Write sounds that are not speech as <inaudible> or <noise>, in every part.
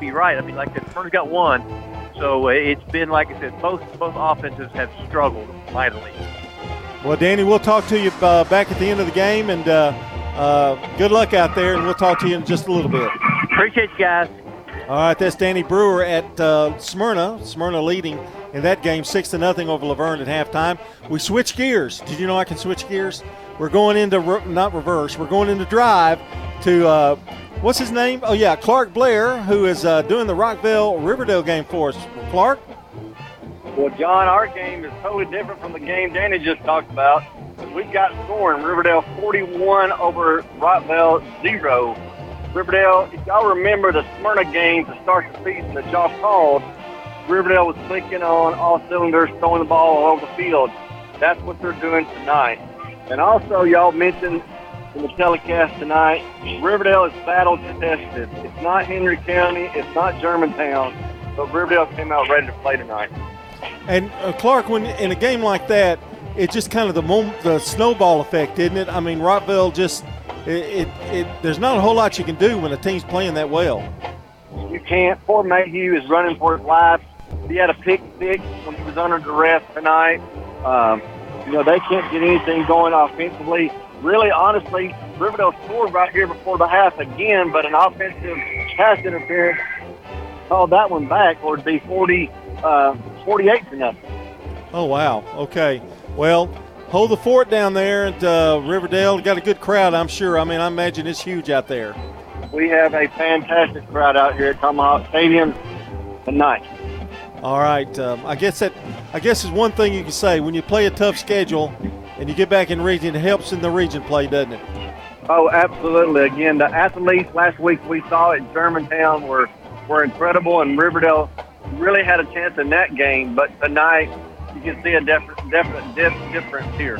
be right. I mean, like the Smyrna's got one, so uh, it's been like I said, both both offenses have struggled mightily. Well, Danny, we'll talk to you uh, back at the end of the game, and uh, uh, good luck out there, and we'll talk to you in just a little bit. Appreciate you guys. All right, that's Danny Brewer at uh, Smyrna. Smyrna leading in that game, six to nothing over La Vergne at halftime. We switch gears. Did you know I can switch gears? We're going into re- not reverse. We're going into drive to uh, what's his name? Oh yeah, Clark Blair, who is uh, doing the Rockvale Riverdale game for us. Clark. Well, John, our game is totally different from the game Danny just talked about. We've got scoring Riverdale 41 over Rockvale 0. Riverdale, if y'all remember the Smyrna game to start the season that y'all called, Riverdale was clicking on all cylinders, throwing the ball all over the field. That's what they're doing tonight. And also, y'all mentioned in the telecast tonight, Riverdale is battle tested. It's not Henry County, it's not Germantown, but Riverdale came out ready to play tonight. And uh, Clark, when in a game like that, it's just kind of the moment, the snowball effect, isn't it? I mean, Rockvale just it, it, it, there's not a whole lot you can do when a team's playing that well. You can't. Poor Mayhew is running for his life. He had a pick six when he was under duress tonight. Um, you know, they can't get anything going offensively. Really, honestly, Riverdale scored right here before the half again, but an offensive pass interference called that one back, or it'd be 40, uh, 48 to nothing. Oh, wow. Okay. Well, hold the fort down there at uh, Riverdale. Got a good crowd, I'm sure. I mean, I imagine it's huge out there. We have a fantastic crowd out here at Tomahawk Stadium tonight. All right. Um, I guess that I guess is one thing you can say when you play a tough schedule and you get back in region, it helps in the region play, doesn't it? Oh, absolutely. Again, the athletes last week we saw at Germantown were were incredible, and Riverdale really had a chance in that game. But tonight, you can see a definite, definite dif- difference here.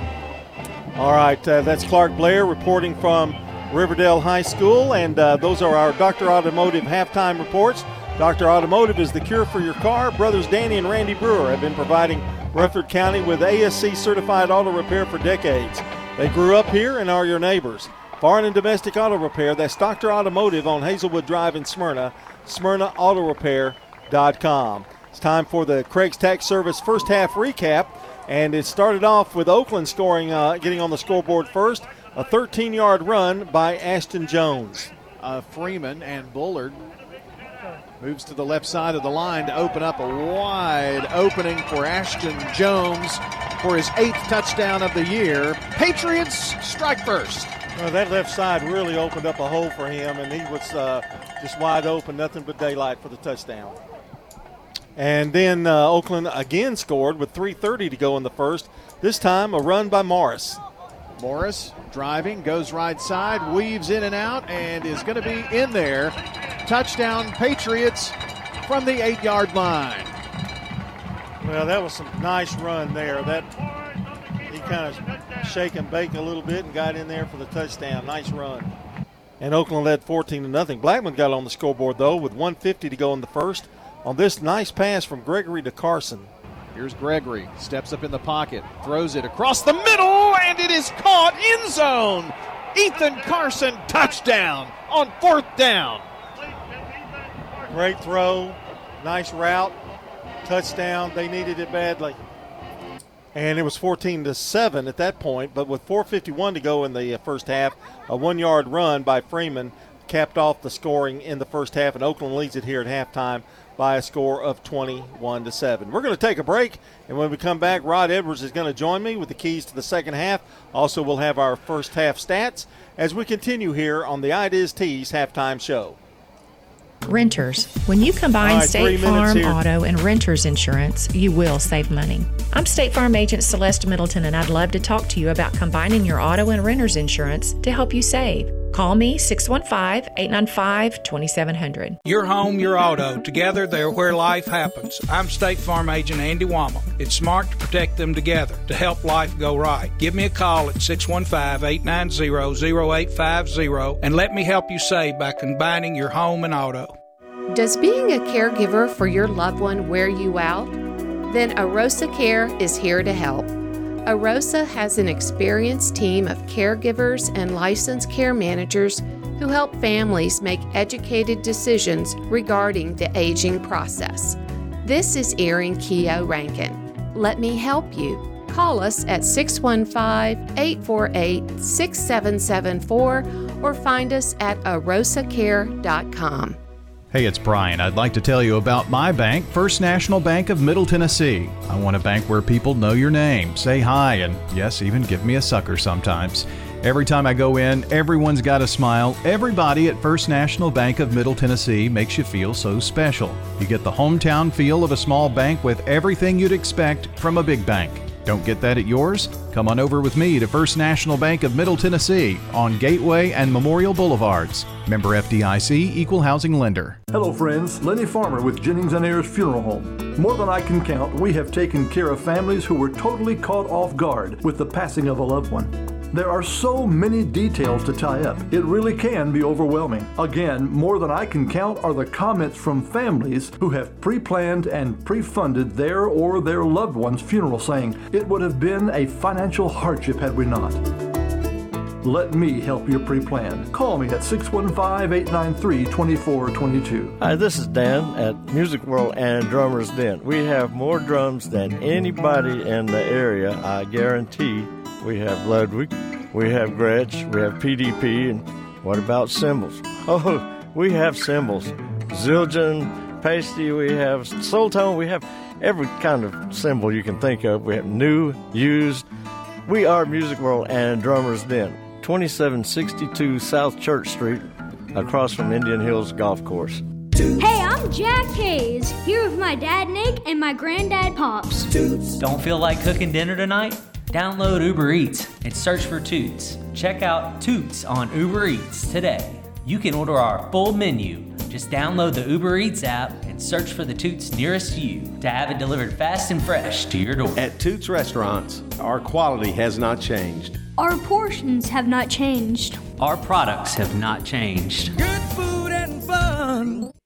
All right, uh, that's Clark Blair reporting from Riverdale High School, and uh, those are our Dr. Automotive halftime reports. Dr. Automotive is the cure for your car. Brothers Danny and Randy Brewer have been providing Rutherford County with ASE certified auto repair for decades. They grew up here and are your neighbors. Foreign and domestic auto repair, that's Dr. Automotive on Hazelwood Drive in Smyrna, smyrnaautorepair.com. It's time for the Craig's Tax Service first half recap, and it started off with Oakland scoring, uh, getting on the scoreboard first, a 13 yard run by Ashton Jones. Uh, Freeman and Bullard moves to the left side of the line to open up a wide opening for Ashton Jones for his eighth touchdown of the year. Patriots strike first. Well, that left side really opened up a hole for him, and he was uh, just wide open, nothing but daylight for the touchdown. And then uh, Oakland again scored with 3.30 to go in the first. This time, a run by Morris. Morris driving, goes right side, weaves in and out, and is going to be in there. Touchdown, Patriots from the eight yard line. Well, that was some nice run there. That he kind of shake and bake a little bit and got in there for the touchdown. Nice run. And Oakland led 14 to nothing. Blackman got on the scoreboard though with 150 to go in the first on this nice pass from Gregory to Carson. Here's Gregory, steps up in the pocket, throws it across the middle, and it is caught in zone. Ethan Carson touchdown on fourth down. Great throw, nice route, touchdown. They needed it badly. And it was 14 to 7 at that point, but with 4.51 to go in the uh, first half, a one yard run by Freeman capped off the scoring in the first half, and Oakland leads it here at halftime by a score of 21 to 7. We're going to take a break, and when we come back, Rod Edwards is going to join me with the keys to the second half. Also, we'll have our first half stats as we continue here on the Ideas Tees halftime show. Renters. When you combine right, State Farm here. Auto and Renters Insurance, you will save money. I'm State Farm Agent Celeste Middleton, and I'd love to talk to you about combining your auto and renters insurance to help you save. Call me 615 895 2700. Your home, your auto. Together, they're where life happens. I'm State Farm Agent Andy Womack. It's smart to protect them together to help life go right. Give me a call at 615 890 0850 and let me help you save by combining your home and auto. Does being a caregiver for your loved one wear you out? Then Arosa Care is here to help. Arosa has an experienced team of caregivers and licensed care managers who help families make educated decisions regarding the aging process. This is Erin Keogh Rankin. Let me help you. Call us at 615 848 6774 or find us at arosacare.com. Hey, it's Brian. I'd like to tell you about my bank, First National Bank of Middle Tennessee. I want a bank where people know your name, say hi, and yes, even give me a sucker sometimes. Every time I go in, everyone's got a smile. Everybody at First National Bank of Middle Tennessee makes you feel so special. You get the hometown feel of a small bank with everything you'd expect from a big bank. Don't get that at yours? Come on over with me to First National Bank of Middle Tennessee on Gateway and Memorial Boulevards. Member FDIC, Equal Housing Lender. Hello, friends. Lenny Farmer with Jennings and Ayers Funeral Home. More than I can count, we have taken care of families who were totally caught off guard with the passing of a loved one. There are so many details to tie up, it really can be overwhelming. Again, more than I can count are the comments from families who have pre planned and pre funded their or their loved one's funeral, saying, It would have been a financial hardship had we not. Let me help you pre plan. Call me at 615 893 2422. Hi, this is Dan at Music World and Drummers Den. We have more drums than anybody in the area, I guarantee. We have Ludwig, we have Gretsch, we have PDP, and what about cymbals? <laughs> Oh, we have cymbals. Zildjian, Paiste, we have Soultone, we have every kind of cymbal you can think of. We have new, used. We are Music World and Drummers Den, 2762 South Church Street, across from Indian Hills Golf Course. Hey, I'm Jack Hayes, here with my dad Nick and my granddad Pops. Don't feel like cooking dinner tonight? Download Uber Eats and search for Toots. Check out Toots on Uber Eats today. You can order our full menu. Just download the Uber Eats app and search for the Toots nearest you to have it delivered fast and fresh to your door. At Toots Restaurants, our quality has not changed. Our portions have not changed. Our products have not changed. Good food and fun.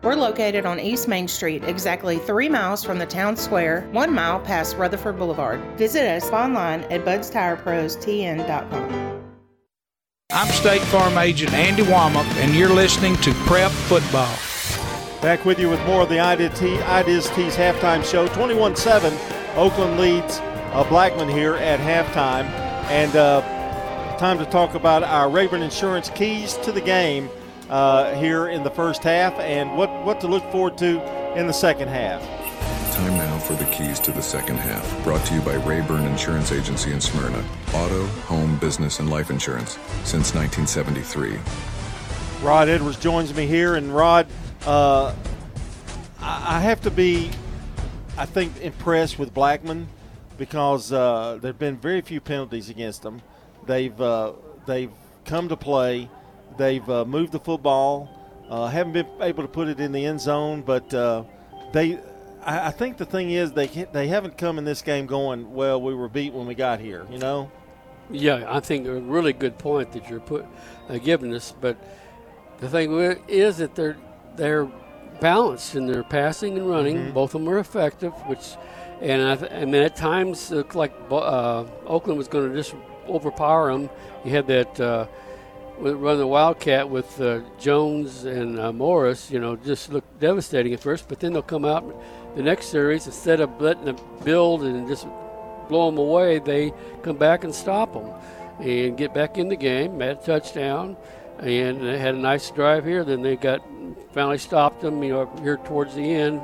We're located on East Main Street, exactly three miles from the town square, one mile past Rutherford Boulevard. Visit us online at budstirepros.tn.com. I'm State Farm Agent Andy Womack, and you're listening to Prep Football. Back with you with more of the Ideas Tees halftime show. 21 7, Oakland leads uh, Blackman here at halftime. And uh, time to talk about our Rayburn Insurance keys to the game uh, here in the first half and what, what to look forward to in the second half. Time now for the keys to the second half. Brought to you by Rayburn Insurance Agency in Smyrna. Auto, home, business, and life insurance since 1973. Rod Edwards joins me here. And Rod, uh, I have to be, I think, impressed with Blackman because uh, there have been very few penalties against them. They've, uh, they've come to play, they've uh, moved the football, uh, haven't been able to put it in the end zone, but uh, they I, I think the thing is they they haven't come in this game going well. We were beat when we got here, you know. Yeah, I think a really good point that you're put uh, giving us. But the thing is that they're they're balanced in their passing and running. Mm-hmm. Both of them are effective, which and I, th- I mean at times it looked like uh, Oakland was going to just overpower them. You had that. Uh, run the Wildcat with uh, Jones and uh, Morris, you know, just look devastating at first, but then they'll come out the next series, instead of letting them build and just blow them away, they come back and stop them and get back in the game, made a touchdown, and they had a nice drive here. Then they got finally stopped them, you know, here towards the end.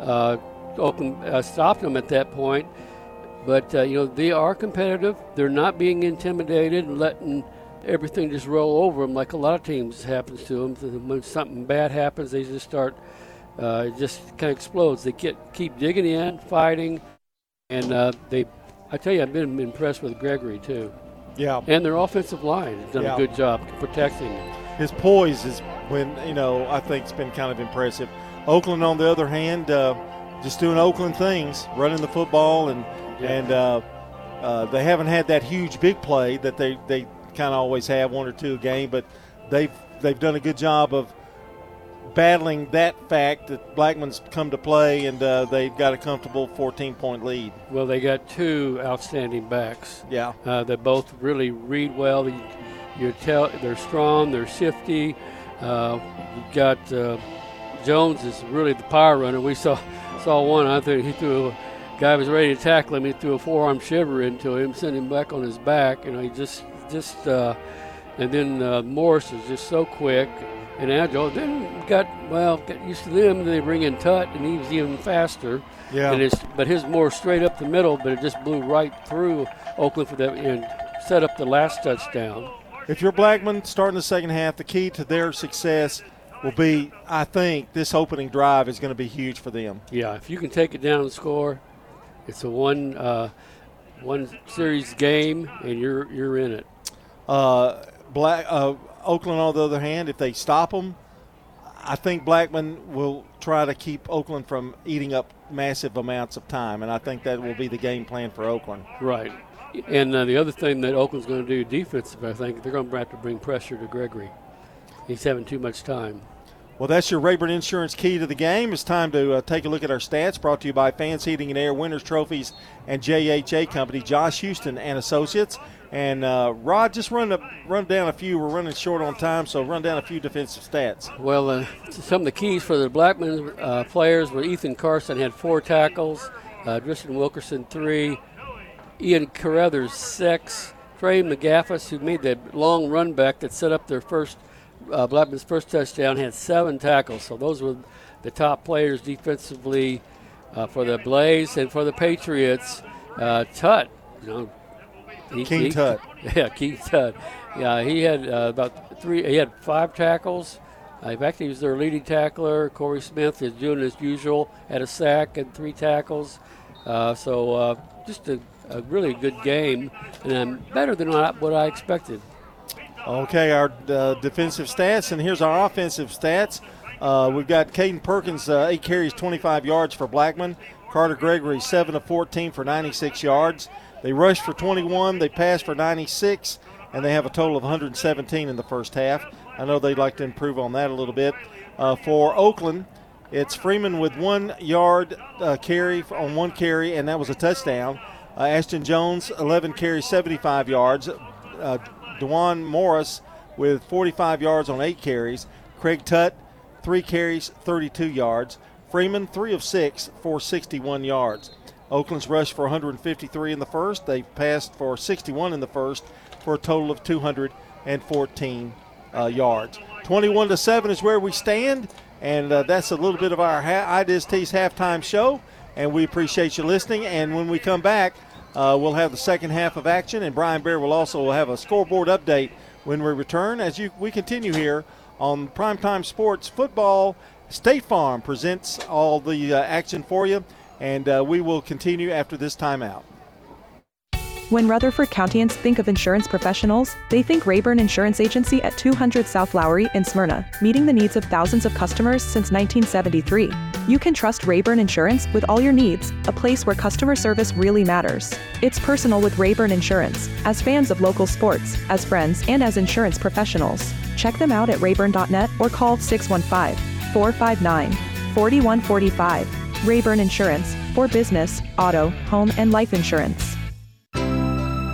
Uh, Oakland uh, stopped them at that point. But, uh, you know, they are competitive. They're not being intimidated and letting everything just roll over them like a lot of teams happens to them. When something bad happens, they just start – uh, it just kind of explodes. They get keep digging in, fighting, and uh, they. I tell you, I've been impressed with Gregory too. Yeah. And their offensive line has done yeah. a good job protecting him. His poise is when you know I think it's been kind of impressive. Oakland, on the other hand, uh, just doing Oakland things, running the football and yeah. and uh, uh, they haven't had that huge big play that they, they kind of always have, one or two a game, but they've they've done a good job of battling that fact that Blackman's come to play and uh, they've got a comfortable 14 point lead. Well, they got two outstanding backs. Yeah. Uh, they both really read well. You, you tell they're strong, they're shifty. Uh, you got uh, Jones is really the power runner. We saw saw one. I think he threw a guy was ready to tackle him. He threw a forearm shiver into him, sent him back on his back. You know, he just just. Uh, and then uh, Morris is just so quick and agile. Then got well, got used to them. They bring in Tut, and he was even faster. Yeah. And it's, but his more straight up the middle, but it just blew right through Oakland for them and set up the last touchdown. If you're Blackman starting the second half, the key to their success will be, I think, this opening drive is going to be huge for them. Yeah, if you can take it down and score, it's a one uh, one series game, and you're you're in it. Uh, Black uh, Oakland, on the other hand, if they stop them, I think Blackman will try to keep Oakland from eating up massive amounts of time, and I think that will be the game plan for Oakland. Right. And uh, the other thing that Oakland's going to do defensive, I think, they're going to have to bring pressure to Gregory. He's having too much time. Well, that's your Rayburn Insurance key to the game. It's time to uh, take a look at our stats. Brought to you by Fans Heating and Air, Winners Trophies, and JHA Company, Josh Houston and Associates. And uh, Rod, just run a, run down a few. We're running short on time, so run down a few defensive stats. Well, uh, some of the keys for the Blackman uh, players were Ethan Carson had four tackles, uh, Tristan Wilkerson three, Ian Carruthers six, Trey McGaffis, who made that long run back that set up their first uh, Blackman's first touchdown, had seven tackles. So those were the top players defensively uh, for the Blaze and for the Patriots. Uh, Tut, you know, he, King he, Tut. <laughs> Yeah, King Tut. Yeah, he had uh, about three. He had five tackles. Uh, in fact, he was their leading tackler. Corey Smith is doing as usual, had a sack and three tackles. Uh, so uh, just a, a, really good game, and um, better than what I, expected. Okay, our uh, defensive stats, and here's our offensive stats. Uh, we've got Caden Perkins, uh, eight carries, 25 yards for Blackman. Carter Gregory, 7 of 14 for 96 yards. They rushed for 21, they passed for 96, and they have a total of 117 in the first half. I know they'd like to improve on that a little bit. Uh, for Oakland, it's Freeman with one yard uh, carry on one carry, and that was a touchdown. Uh, Ashton Jones, 11 carries, 75 yards. Uh, Dewan Morris with 45 yards on eight carries. Craig Tutt, three carries, 32 yards. Freeman, three of six for 61 yards. Oakland's rushed for 153 in the first. They passed for 61 in the first for a total of 214 uh, yards. 21 to 7 is where we stand, and uh, that's a little bit of our ha- IDST's halftime show. And we appreciate you listening. And when we come back, uh, we'll have the second half of action, and Brian Bear will also have a scoreboard update when we return. As you we continue here on Primetime Sports Football, State Farm presents all the uh, action for you and uh, we will continue after this timeout. When Rutherford Countyans think of insurance professionals, they think Rayburn Insurance Agency at 200 South Lowry in Smyrna, meeting the needs of thousands of customers since 1973. You can trust Rayburn Insurance with all your needs, a place where customer service really matters. It's personal with Rayburn Insurance, as fans of local sports, as friends, and as insurance professionals. Check them out at rayburn.net or call 615 459 4145 Rayburn Insurance for business, auto, home, and life insurance.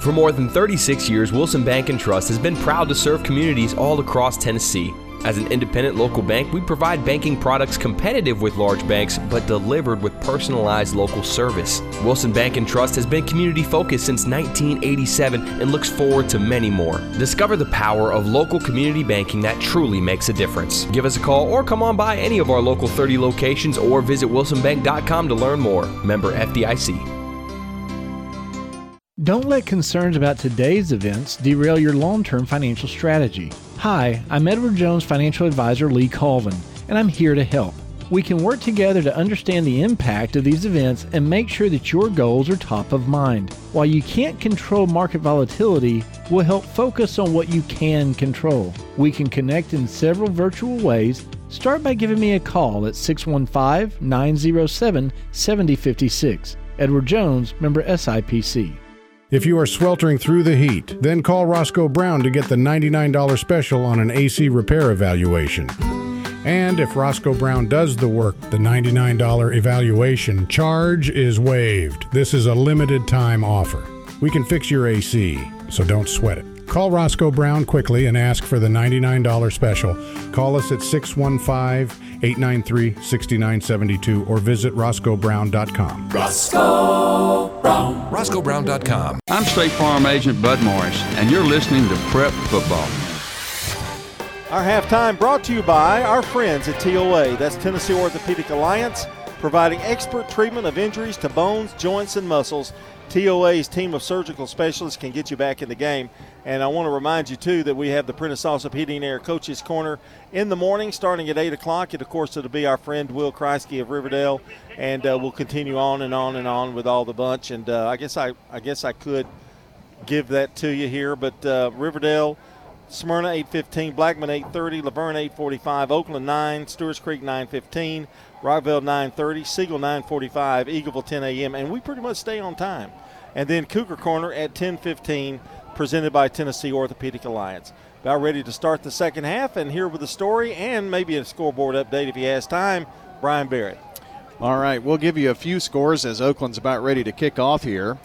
For more than 36 years, Wilson Bank and Trust has been proud to serve communities all across Tennessee. As an independent local bank, we provide banking products competitive with large banks, but delivered with personalized local service. Wilson Bank and Trust has been community focused since 1987 and looks forward to many more. Discover the power of local community banking that truly makes a difference. Give us a call or come on by any of our local 30 locations or visit wilsonbank.com to learn more. Member FDIC. Don't let concerns about today's events derail your long term financial strategy. Hi, I'm Edward Jones financial advisor Lee Colvin, and I'm here to help. We can work together to understand the impact of these events and make sure that your goals are top of mind. While you can't control market volatility, we'll help focus on what you can control. We can connect in several virtual ways. Start by giving me a call at 615 907 7056. Edward Jones, member SIPC. If you are sweltering through the heat, then call Roscoe Brown to get the $99 special on an AC repair evaluation. And if Roscoe Brown does the work, the $99 evaluation charge is waived. This is a limited time offer. We can fix your AC, so don't sweat it. Call Roscoe Brown quickly and ask for the $99 special. Call us at 615 893 6972 or visit roscoebrown.com. Roscoe Brown. RoscoeBrown.com. I'm State Farm Agent Bud Morris, and you're listening to Prep Football. Our halftime brought to you by our friends at TOA. That's Tennessee Orthopedic Alliance, providing expert treatment of injuries to bones, joints, and muscles. TOA's team of surgical specialists can get you back in the game. And I want to remind you, too, that we have the Prentice Allsup Heating and Air Coaches Corner in the morning starting at 8 o'clock. And, of course, it'll be our friend Will Kreisky of Riverdale. And uh, we'll continue on and on and on with all the bunch. And uh, I guess I, I guess I could give that to you here. But uh, Riverdale, Smyrna 815, Blackman 830, La Vergne 845, Oakland 9, Stewart's Creek 915, Rockvale 930, Siegel 945, Eagleville 10 a.m. And we pretty much stay on time. And then Cougar Corner at 1015 presented by Tennessee Orthopedic Alliance. About ready to start the second half, and here with the story and maybe a scoreboard update if he has time, Brian Barrett. All right, we'll give you a few scores as Oakland's about ready to kick off here.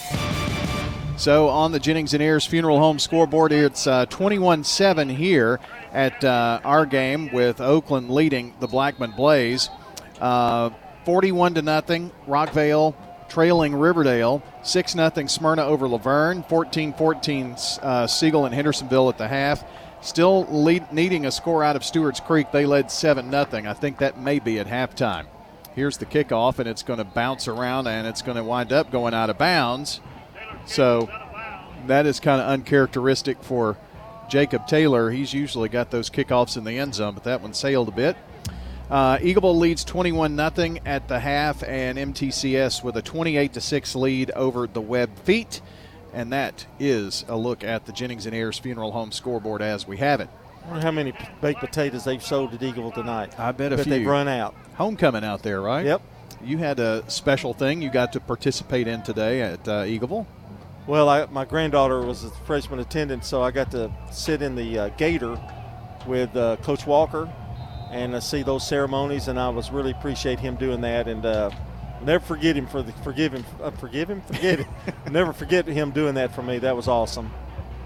So on the Jennings and Ayers Funeral Home scoreboard, it's 21 uh, 7 here at uh, our game with Oakland leading the Blackman Blaze. Uh, 41 to nothing, Rockvale trailing Riverdale 6 0 Smyrna over La Vergne, 14 14 uh, Siegel and Hendersonville at the half. Still lead, needing a score out of Stewart's Creek. They led 7 0. I think that may be at halftime. Here's the kickoff, and it's going to bounce around and it's going to wind up going out of bounds. So that is kind of uncharacteristic for Jacob Taylor. He's usually got those kickoffs in the end zone, but that one sailed a bit. Uh, Eagleville leads 21 0 at the half, and MTCS with a 28 6 lead over the Webb Feet. And that is a look at the Jennings and Ayers Funeral Home scoreboard as we have it. I wonder how many baked potatoes they've sold at Eagleville tonight. I bet a bet few. they've run out. Homecoming out there, right? Yep. You had a special thing you got to participate in today at uh, Eagleville. Well, I, my granddaughter was a freshman attendant, so I got to sit in the uh, Gator with uh, Coach Walker and uh, see those ceremonies, and I was really appreciate him doing that, and uh, never forget him for the forgive him, uh, forgive him, forget him, <laughs> never forget him doing that for me. That was awesome.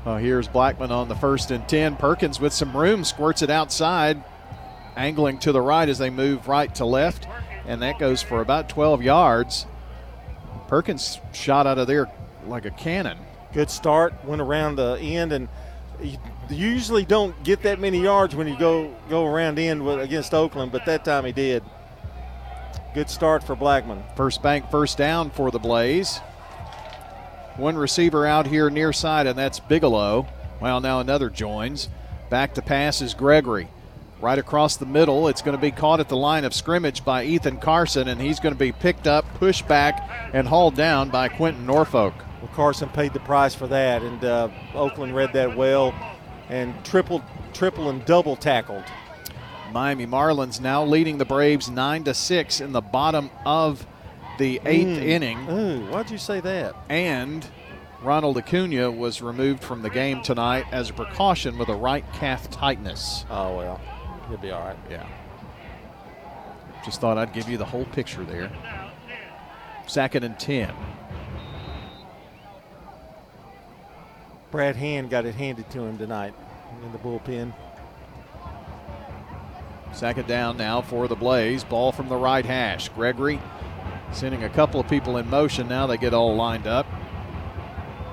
Uh, here's Blackman on the first and ten. Perkins with some room squirts it outside, angling to the right as they move right to left, and that goes for about 12 yards. Perkins shot out of there like a cannon. Good start, went around the end, and you usually don't get that many yards when you go go around in with, against Oakland, but that time he did. Good start for Blackman. First bank, first down for the Blaze. One receiver out here near side, and that's Bigelow. Well, now another joins. Back to pass is Gregory. Right across the middle, it's going to be caught at the line of scrimmage by Ethan Carson, and he's going to be picked up, pushed back, and hauled down by Quentin Norfolk. Well, Carson paid the price for that, and uh, Oakland read that well and triple, triple and double tackled. Miami Marlins now leading the Braves nine to six in the bottom of the eighth Mm. inning. Ooh, why'd you say that? And Ronald Acuna was removed from the game tonight as a precaution with a right calf tightness. Oh well, he'll be all right. Yeah. Just thought I'd give you the whole picture there. Second and ten. Brad Hand got it handed to him tonight in the bullpen. Second down now for the Blaze. Ball from the right hash. Gregory sending a couple of people in motion. Now they get all lined up.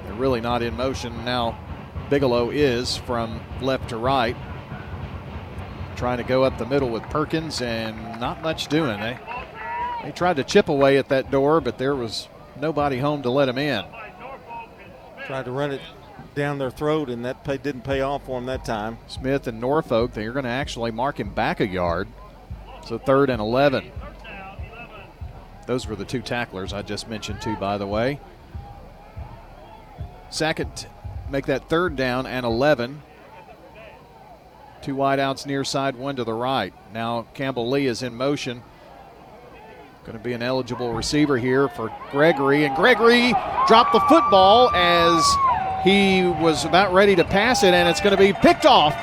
They're really not in motion. Now Bigelow is from left to right. Trying to go up the middle with Perkins and not much doing. They they tried to chip away at that door, but there was nobody home to let him in. Tried to run it down their throat, and that pay, didn't pay off for him that time. Smith and Norfolk, they're going to actually mark him back a yard. So third and 11. Those were the two tacklers I just mentioned, too, by the way. Second, make that third down and 11. Two wideouts near side, one to the right. Now Campbell Lee is in motion. Going to be an eligible receiver here for Gregory. And Gregory dropped the football as he was about ready to pass it, and it's going to be picked off,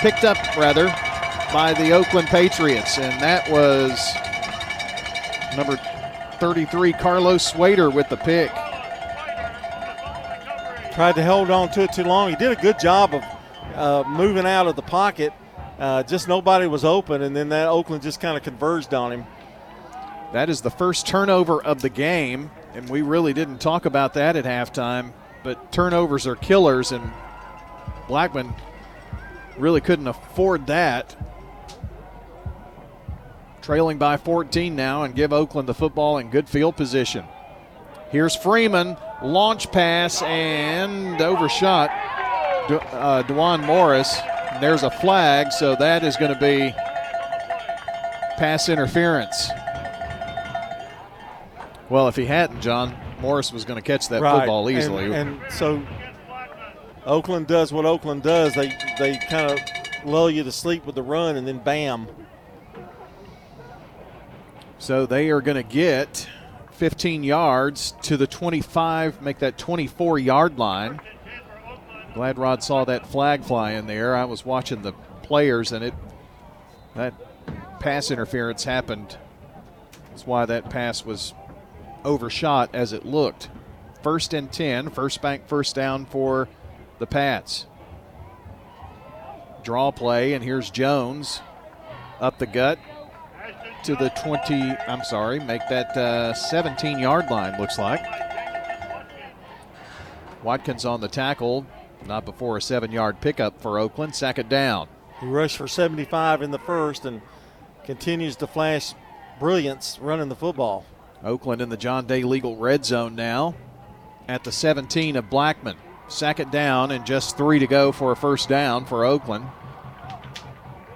picked up rather, by the Oakland Patriots. And that was number 33, Carlos Swader, with the pick. Tried to hold on to it too long. He did a good job of uh, moving out of the pocket. Uh, just nobody was open, and then that Oakland just kind of converged on him. That is the first turnover of the game, and we really didn't talk about that at halftime. But turnovers are killers, and Blackman really couldn't afford that. Trailing by 14 now, and give Oakland the football in good field position. Here's Freeman, launch pass, and overshot De- uh, Dewan Morris. There's a flag, so that is going to be pass interference. Well, if he hadn't, John Morris was going to catch that Right. football easily. And, and so Oakland does what Oakland does. They they kind of lull you to sleep with the run, and then bam. so they are going to get 15 yards to the 25, make that 24 yard line. Glad Rod saw that flag fly in there. I was watching the players, and it that pass interference happened. That's why that pass was overshot as it looked. First and 10, first bank, first down for the Pats. Draw play, and here's Jones up the gut to the 20, I'm sorry, make that uh, 17 yard line, looks like. Watkins on the tackle, not before a seven yard pickup for Oakland. Second down. He rushed for 75 in the first and continues to flash brilliance running the football. Oakland in the John Day legal red zone now at the 17 of Blackman. Second down and just three to go for a first down for Oakland.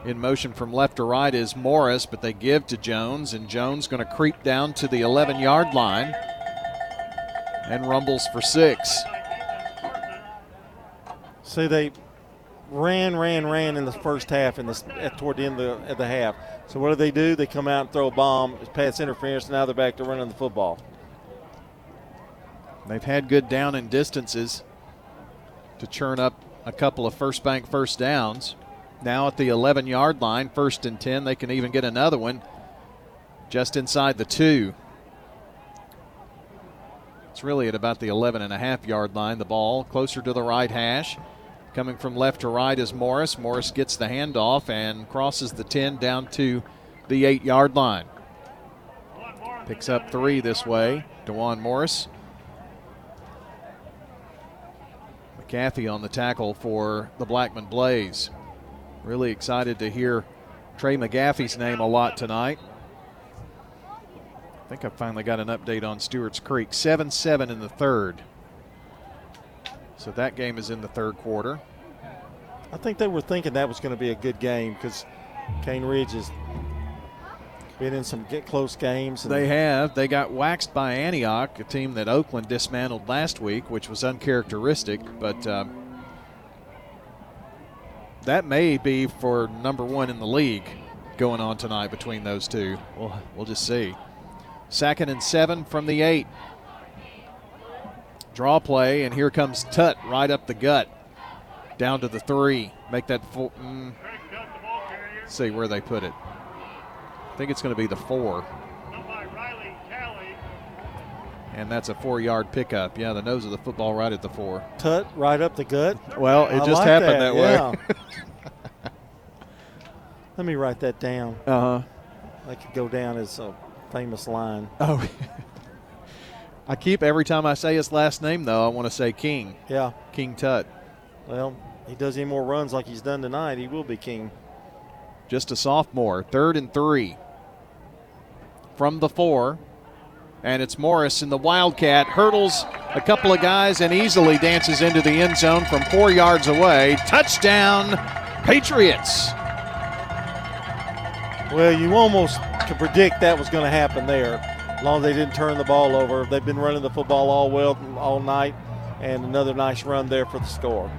In motion from left to right is Morris, but they give to Jones, and Jones going to creep down to the 11 yard line and rumbles for six. See, they ran, ran, ran in the first half, in the toward the end of the, of the half. So what do they do? They come out and throw a bomb, pass interference. Now they're back to running the football. They've had good down and distances to churn up a couple of first bank first downs. Now at the 11 yard line, first and 10, they can even get another one just inside the two. It's really at about the 11 and a half yard line. The ball closer to the right hash. Coming from left to right is Morris. Morris gets the handoff and crosses the 10 down to the 8 yard line. Picks up three this way. Dewan Morris. McCarthy on the tackle for the Blackman Blaze. Really excited to hear Trey McGaffey's name a lot tonight. I think I finally got an update on Stewart's Creek. 7 7 in the third. So that game is in the third quarter. I think they were thinking that was going to be a good game because Cane Ridge has been in some get close games. and- They have. They got waxed by Antioch, a team that Oakland dismantled last week, which was uncharacteristic. But um, that may be for number one in the league going on tonight between those two. We'll, we'll just see. Second and seven from the eight. Draw play, and here comes Tut right up the gut. Down to the three. Make that full. Mm, see where they put it. I think it's going to be the four. And that's a four yard pickup. Yeah, the nose of the football right at the four. Tut right up the gut. Well, it I just like happened that, way. yeah. <laughs> Let me write that down. Uh huh. That could go down as a famous line. Oh, <laughs> I keep every time I say his last name though, I want to say King. Yeah. King Tut. Well, he does any more runs like he's done tonight, he will be king. Just a sophomore. Third and three. From the four. And it's Morris in the Wildcat. Hurdles a couple of guys and easily dances into the end zone from four yards away. Touchdown, Patriots. Well, you almost could predict that was going to happen there, long as they didn't turn the ball over. They've been running the football all well all night, and another nice run there for the score.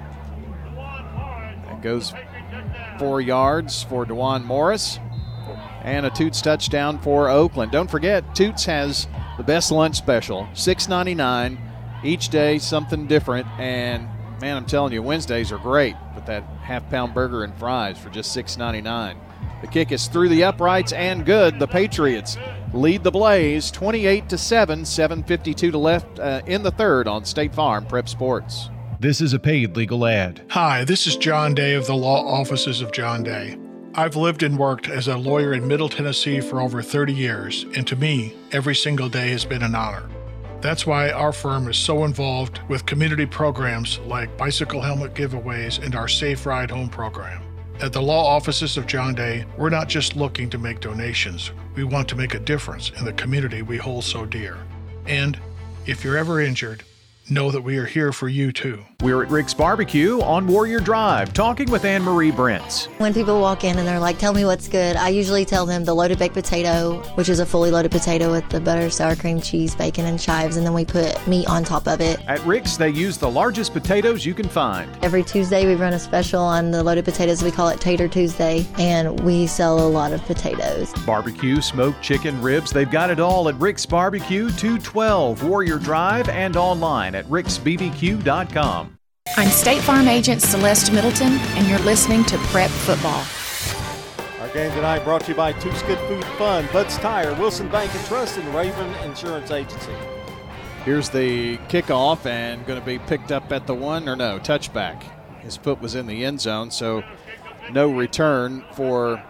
That goes four yards for Dewan Morris. and a Toots touchdown for Oakland. Don't forget, Toots has the best lunch special, $6.99 each day, something different. And man, I'm telling you, Wednesdays are great with that half pound burger and fries for just $6.99. The kick is through the uprights and good. The Patriots lead the Blaze 28 to 7, 7:52 to left uh, in the third on State Farm Prep Sports. This is a paid legal ad. Hi, this is John Day of the Law Offices of John Day. I've lived and worked as a lawyer in Middle Tennessee for over 30 years, and to me, every single day has been an honor. That's why our firm is so involved with community programs like bicycle helmet giveaways and our Safe Ride Home program. At the law offices of John Day, we're not just looking to make donations, we want to make a difference in the community we hold so dear. And if you're ever injured, know that we are here for you too. We're at Rick's Barbecue on Warrior Drive, talking with Anne Marie Brents. When people walk in and they're like, tell me what's good, I usually tell them the loaded baked potato, which is a fully loaded potato with the butter, sour cream, cheese, bacon, and chives, and then we put meat on top of it. At Rick's, they use the largest potatoes you can find. Every Tuesday, we run a special on the loaded potatoes. We call it Tater Tuesday, and we sell a lot of potatoes. Barbecue, smoked chicken, ribs, they've got it all at Rick's Barbecue, 212 Warrior Drive, and online at ricksbbq.com. I'm State Farm Agent Celeste Middleton, and you're listening to Prep Football. Our game tonight brought to you by Toots Good Food Fun, Bud's Tire, Wilson Bank and Trust, and Rayburn Insurance Agency. Here's the kickoff and going to be picked up at the one or no touchback. His foot was in the end zone, so no return for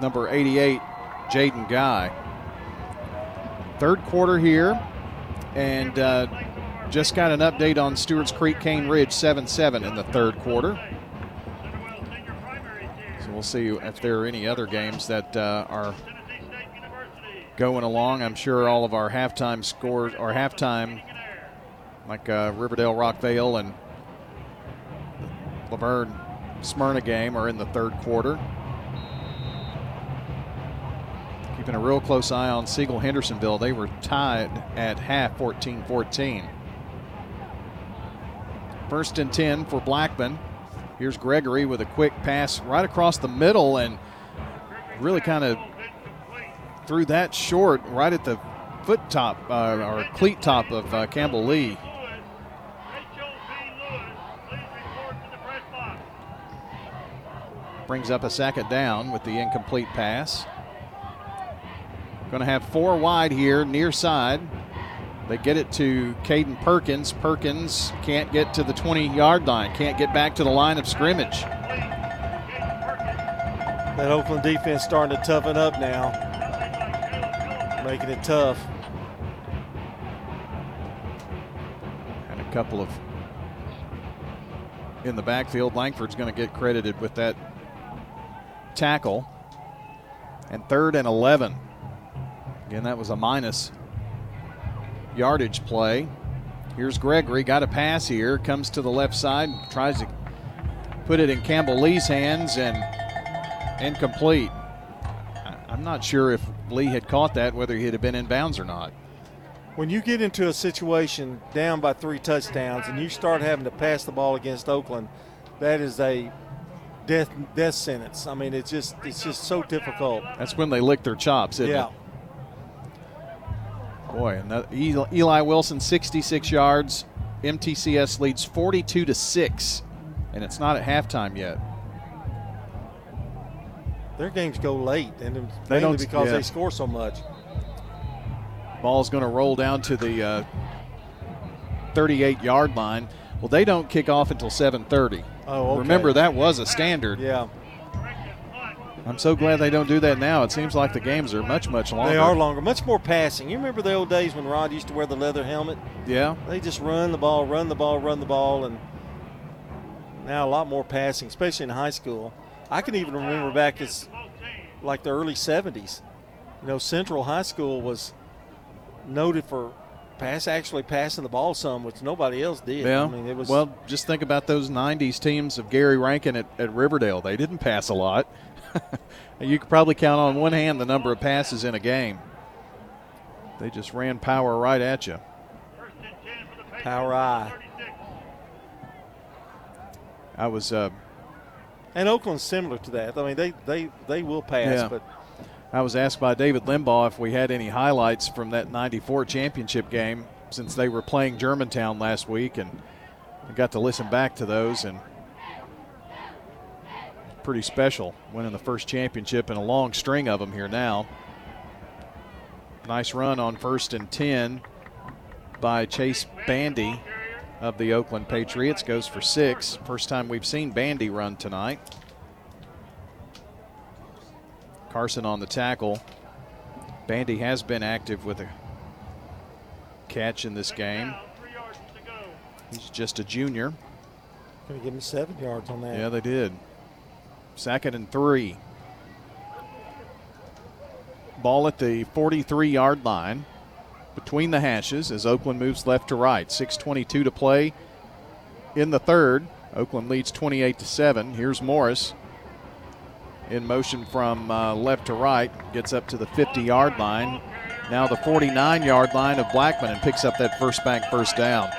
number 88, Jaden Guy. Third quarter here, and uh, just got an update on Stewart's Creek Cane Ridge 7 7 in the third quarter. So we'll see if there are any other games that uh, are going along. I'm sure all of our halftime scores, or halftime, like uh, Riverdale Rockvale and La Vergne Smyrna game, are in the third quarter. Keeping a real close eye on Siegel Hendersonville. They were tied at half 14 14. First and 10 for Blackman. Here's Gregory with a quick pass right across the middle and really kind of threw that short right at the foot top uh, or cleat top of uh, Campbell Lee. Brings up a second down with the incomplete pass. Going to have four wide here, near side. They get it to Caden Perkins. Perkins can't get to the 20 yard line, can't get back to the line of scrimmage. That Oakland defense starting to toughen up now, making it tough. And a couple of in the backfield. Langford's going to get credited with that tackle. And third and 11. Again, that was a minus yardage play. Here's Gregory, got a pass here, comes to the left side, tries to put it in Campbell Lee's hands and incomplete. I'm not sure if Lee had caught that, whether he had been in bounds or not. When you get into a situation down by three touchdowns and you start having to pass the ball against Oakland, that is a death death sentence. I mean, it's just it's just so difficult. That's when they lick their chops, isn't yeah. it? Boy, and that Eli Wilson, 66 yards. MTCS leads 42 to six, and it's not at halftime yet. Their games go late, and They don't- because yeah. they score so much. Ball's going to roll down to the uh, 38 yard line. Well, they don't kick off until 7:30. Oh, okay. Remember that was a standard. Yeah, I'm so glad they don't do that now. It seems like the games are much much longer. they are longer, much more passing. You remember the old days when Rod used to wear the leather helmet? Yeah. They just run the ball, run the ball, run the ball, and now a lot more passing, especially in high school. I can even remember back as like the early 70s. You know, Central High School was noted for pass actually passing the ball some, which nobody else did. Yeah. I mean, it was well, just think about those 90s teams of Gary Rankin at, at Riverdale. They didn't pass a lot. <laughs> you could probably count on one hand the number of passes in a game. They just ran power right at you. power eye. I was uh, And Oakland's similar to that. I mean, they they they will pass, Yeah. but I was asked by David Limbaugh if we had any highlights from that 94 championship game since they were playing Germantown last week, and I got to listen back to those, and pretty special winning the first championship in a long string of them here now. Nice run on first and 10 by Chase Bandy of the Oakland Patriots. Goes for six. First time we've seen Bandy run tonight. Carson on the tackle. Bandy has been active with a catch in this game. He's just a junior. Going to give him seven yards on that. Yeah, they did. Second and three. Ball at the 43 yard line between the hashes as Oakland moves left to right. 6.22 to play in the third. Oakland leads 28 to 7. Here's Morris in motion from uh, left to right, gets up to the 50 yard line. Now the 49 yard line of Blackman and picks up that first bank first down.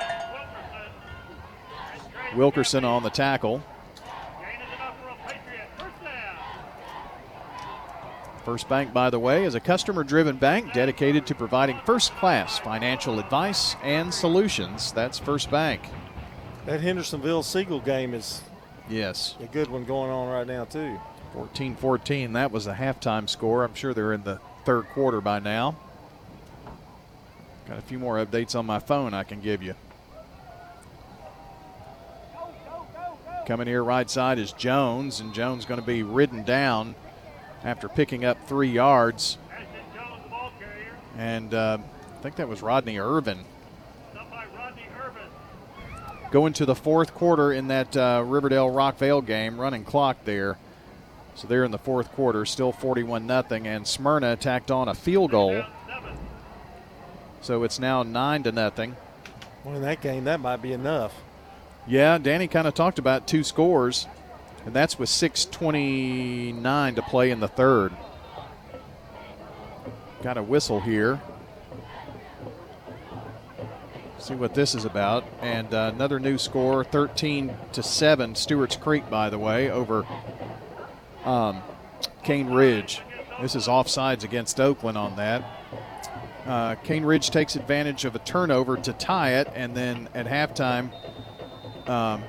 Wilkerson on the tackle. First Bank, by the way, is a customer driven bank dedicated to providing first class financial advice and solutions. That's First Bank. That Hendersonville Siegel game is yes a good one going on right now, too. 14 14. That was a halftime score. I'm sure they're in the third quarter by now. Got a few more updates on my phone I can give you. Coming here right side is Jones, and Jones going to be ridden down after picking up three yards. And uh, I think that was Rodney Irvin. Going to the fourth quarter in that uh, Riverdale Rockvale game, running clock there. So they're in the fourth quarter, still 41 nothing, and Smyrna tacked on a field goal. So it's now nine to nothing. Well, in that game, that might be enough. Yeah, Danny kind of talked about two scores, and that's with 6:29 to play in the third. Got a whistle here. See what this is about, and uh, another new score, 13 to seven. Stewart's Creek, by the way, over um, Cane Ridge. This is offsides against Oakland on that. Uh, Cane Ridge takes advantage of a turnover to tie it, and then at halftime, um,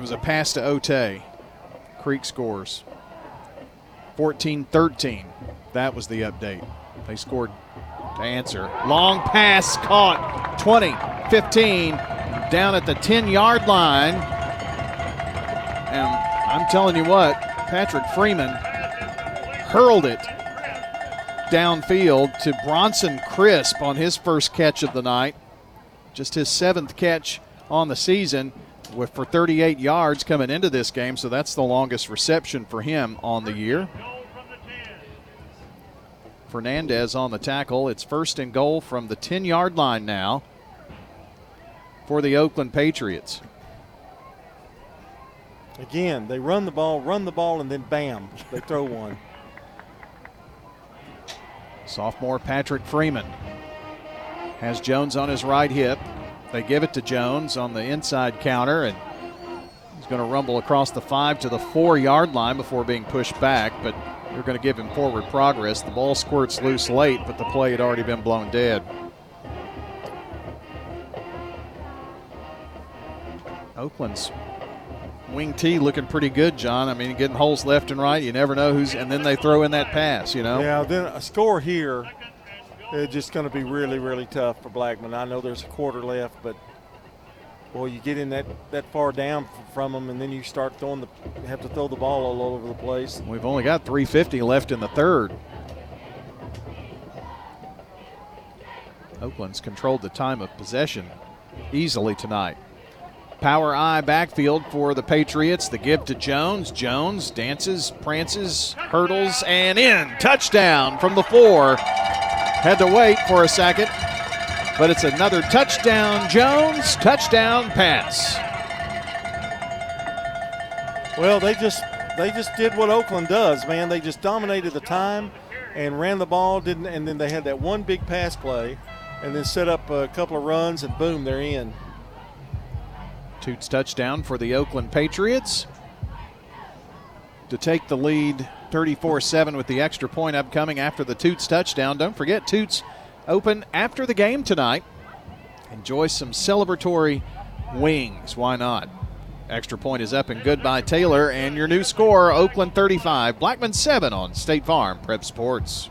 it was a pass to Otay. Creek scores 14 13. That was the update. They scored to answer. Long pass caught 20 15 down at the 10 yard line. And I'm telling you what, Patrick Freeman hurled it downfield to Bronson Crisp on his first catch of the night. Just his seventh catch on the season with for 38 yards coming into this game, so that's the longest reception for him on the year. Fernandez on the tackle. It's first and goal from the 10 yard line now for the Oakland Patriots. Again, they run the ball, run the ball, and then bam, they throw <laughs> one. Sophomore Patrick Freeman has Jones on his right hip. They give it to Jones on the inside counter, and he's going to rumble across the five to the four yard line before being pushed back, but they're going to give him forward progress. The ball squirts loose late, but the play had already been blown dead. Oakland's wing T looking pretty good, John. I mean, getting holes left and right. You never know who's, and then they throw in that pass, you know? Yeah, then a score here is just going to be really, really tough for Blackman. I know there's a quarter left, but boy, you get in that, that far down from them, and then you start throwing the, have to throw the ball all over the place. We've only got 350 left in the third. Oakland's controlled the time of possession easily tonight. Power I backfield for the Patriots. The give to Jones. Jones dances, prances, hurdles, and in. Touchdown from the four. Had to wait for a second, but it's another touchdown, Jones. Touchdown pass. Well, they just they just did what Oakland does, man. They just dominated the time and ran the ball, didn't, and then they had that one big pass play, and then set up a couple of runs, and boom, they're in. Toots touchdown for the Oakland Patriots. to take the lead 34 7 with the extra point upcoming after the Toots touchdown. Don't forget, Toots open after the game tonight. Enjoy some celebratory wings. Why not? Extra point is up and good by Taylor. And your new score Oakland 35, Blackman 7 on State Farm Prep Sports.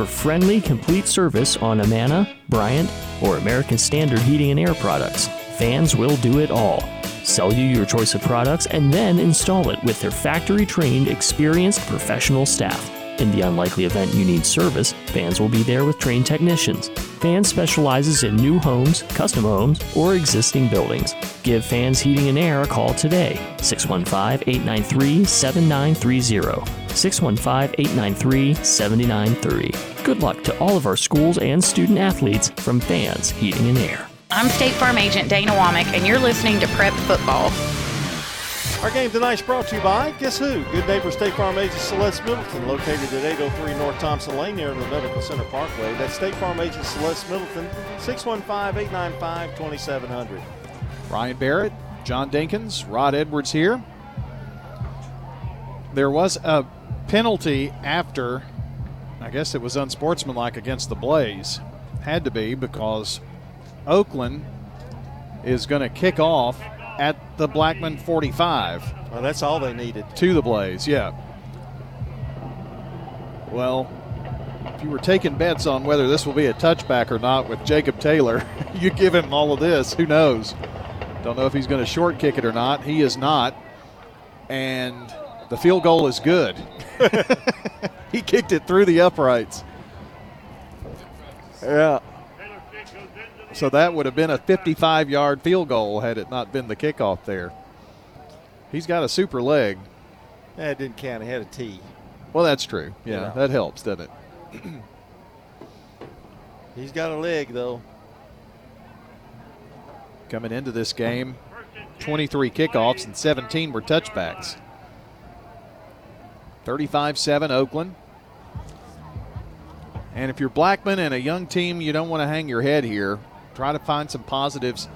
for friendly, complete service on Amana, Bryant, or American Standard Heating and Air products. Vans will do it all. Sell you your choice of products and then install it with their factory trained, experienced professional staff. In the unlikely event you need service, Vans will be there with trained technicians. Vans specializes in new homes, custom homes, or existing buildings. Give Vans Heating and Air a call today, 615 893 7930. 615 893 7930. Good luck to all of our schools and student athletes from Vans Heating and Air. I'm State Farm Agent Dana Womack, and you're listening to Prep Football. Our game tonight is brought to you by Guess Who? Good neighbor State Farm agent Celeste Middleton, located at 803 North Thompson Lane near the Medical Center Parkway. That's State Farm agent Celeste Middleton, 615-895-2700. Ryan Barrett, John Dinkins, Rod Edwards here. There was a penalty after, I guess it was unsportsmanlike against the Blaze. Had to be because Oakland is going to kick off at the Blackman 45. Well, that's all they needed. To the Blaze, yeah. Well, if you were taking bets on whether this will be a touchback or not with Jacob Taylor, <laughs> you give him all of this. Who knows? Don't know if he's going to short kick it or not. He is not. And the field goal is good. <laughs> he kicked it through the uprights. Yeah. So that would have been a 55 yard field goal had it not been the kickoff there. He's got a super leg. That didn't count. He had a T. Well, that's true. Yeah, yeah. that helps, doesn't it? <clears throat> He's got a leg, though. Coming into this game, 23 kickoffs and 17 were touchbacks. 35 7 Oakland. And if you're Blackman and a young team, you don't want to hang your head here try to find some positives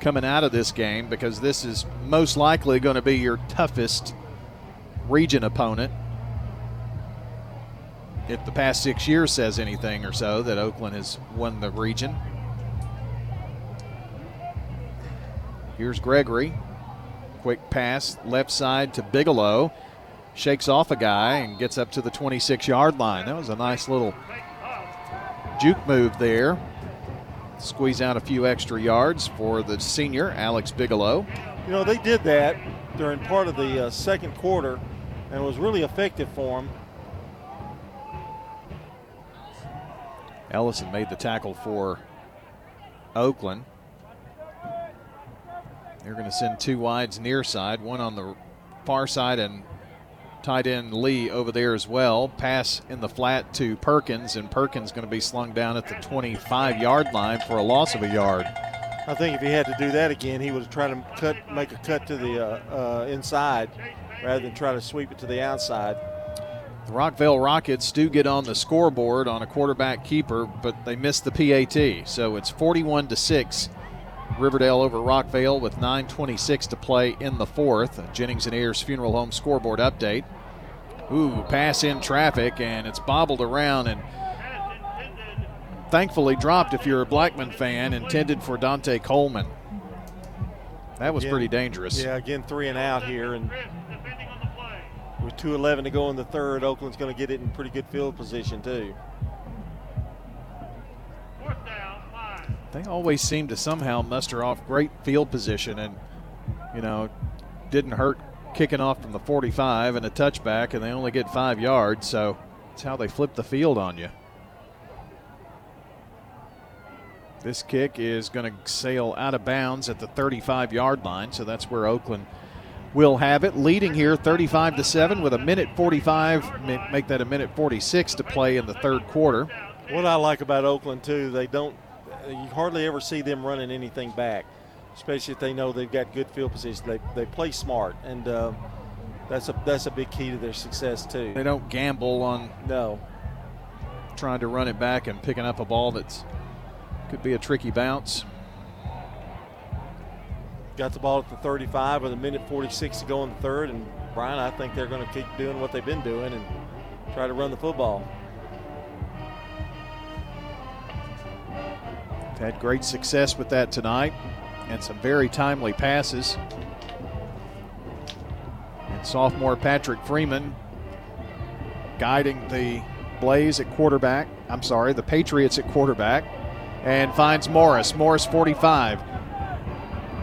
coming out of this game because this is most likely going to be your toughest region opponent. If the past six years says anything or so, that Oakland has won the region. Here's Gregory. Quick pass left side to Bigelow. Shakes off a guy and gets up to the 26 yard line. That was a nice little juke move there squeeze out a few extra yards for the senior, Alex Bigelow. You know, they did that during part of the uh, second quarter and it was really effective for them. Ellison made the tackle for Oakland. They're going to send two wides near side, one on the far side and tight end Lee over there as well. Pass in the flat to Perkins, and Perkins going to be slung down at the 25 yard line for a loss of a yard. I think if he had to do that again, he would have tried to cut, make a cut to the uh, uh, inside rather than try to sweep it to the outside. The Rockvale Rockets do get on the scoreboard on a quarterback keeper, but they missed the PAT. So it's 41 to 6. Riverdale over Rockvale with 9.26 to play in the fourth. Jennings and Ayers Funeral Home scoreboard update. Ooh, pass in traffic, and it's bobbled around and thankfully dropped if you're a Blackman fan, intended for Dante Coleman. That was again, pretty dangerous. Yeah, again, three and out here. And with 2.11 to go in the third, Oakland's going to get it in pretty good field position, too. They always seem to somehow muster off great field position and, you know, didn't hurt kicking off from the 45 and a touchback, and they only get five yards. So that's how they flip the field on you. This kick is going to sail out of bounds at the 35 yard line, so that's where Oakland will have it, leading here 35 to 7 with a minute 45, make that a minute 46 to play in the third quarter. What I like about Oakland too, they don't you hardly ever see them running anything back, especially if they know they've got good field position. They, they play smart, and uh, that's a that's a big key to their success too. They don't gamble on no trying to run it back and picking up a ball that's could be a tricky bounce. Got the ball at the 35 with a minute 46 to go in the third, and Brian, I think they're going to keep doing what they've been doing and try to run the football. Had great success with that tonight and some very timely passes. And sophomore Patrick Freeman guiding the Blaze at quarterback. I'm sorry, the Patriots at quarterback. And finds Morris. Morris 45.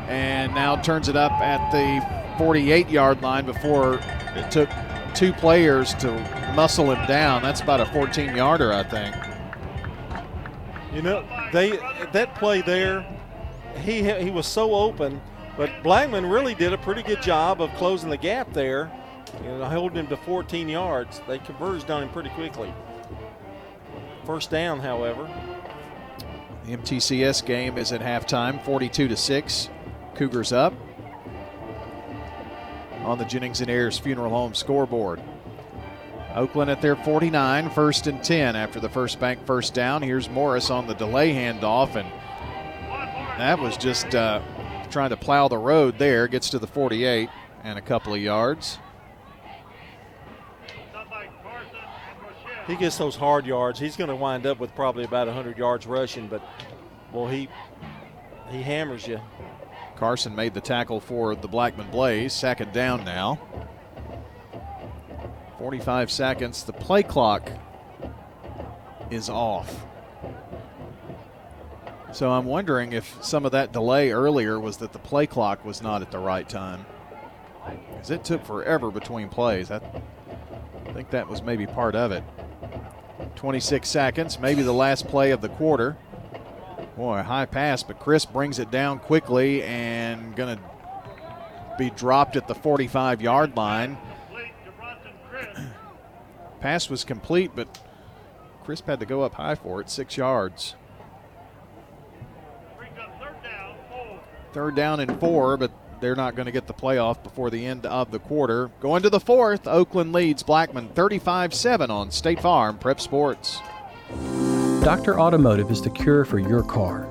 And now turns it up at the 48 yard line before it took two players to muscle him down. That's about a 14 yarder, I think. You know, they that play there, he he was so open, but Blackman really did a pretty good job of closing the gap there, and holding him to 14 yards. They converged on him pretty quickly. First down, however. The MTCS game is at halftime, 42 to six. Cougars up on the Jennings and Ayers Funeral Home scoreboard. Oakland at their 49, first and 10 after the first bank first down. Here's Morris on the delay handoff, and that was just uh, trying to plow the road there. Gets to the 48 and a couple of yards. He gets those hard yards. He's going to wind up with probably about 100 yards rushing, but well, he he hammers you. Carson made the tackle for the Blackman Blaze. Second down now. 45 seconds. The play clock is off. So I'm wondering if some of that delay earlier was that the play clock was not at the right time. Because it took forever between plays. I think that was maybe part of it. 26 seconds, maybe the last play of the quarter. Boy, high pass, but Chris brings it down quickly and going to be dropped at the 45 yard line. Pass was complete, but Crisp had to go up high for it, six yards. Third down and four, but they're not going to get the playoff before the end of the quarter. Going to the fourth, Oakland leads Blackman 35 7 on State Farm Prep Sports. Dr. Automotive is the cure for your car.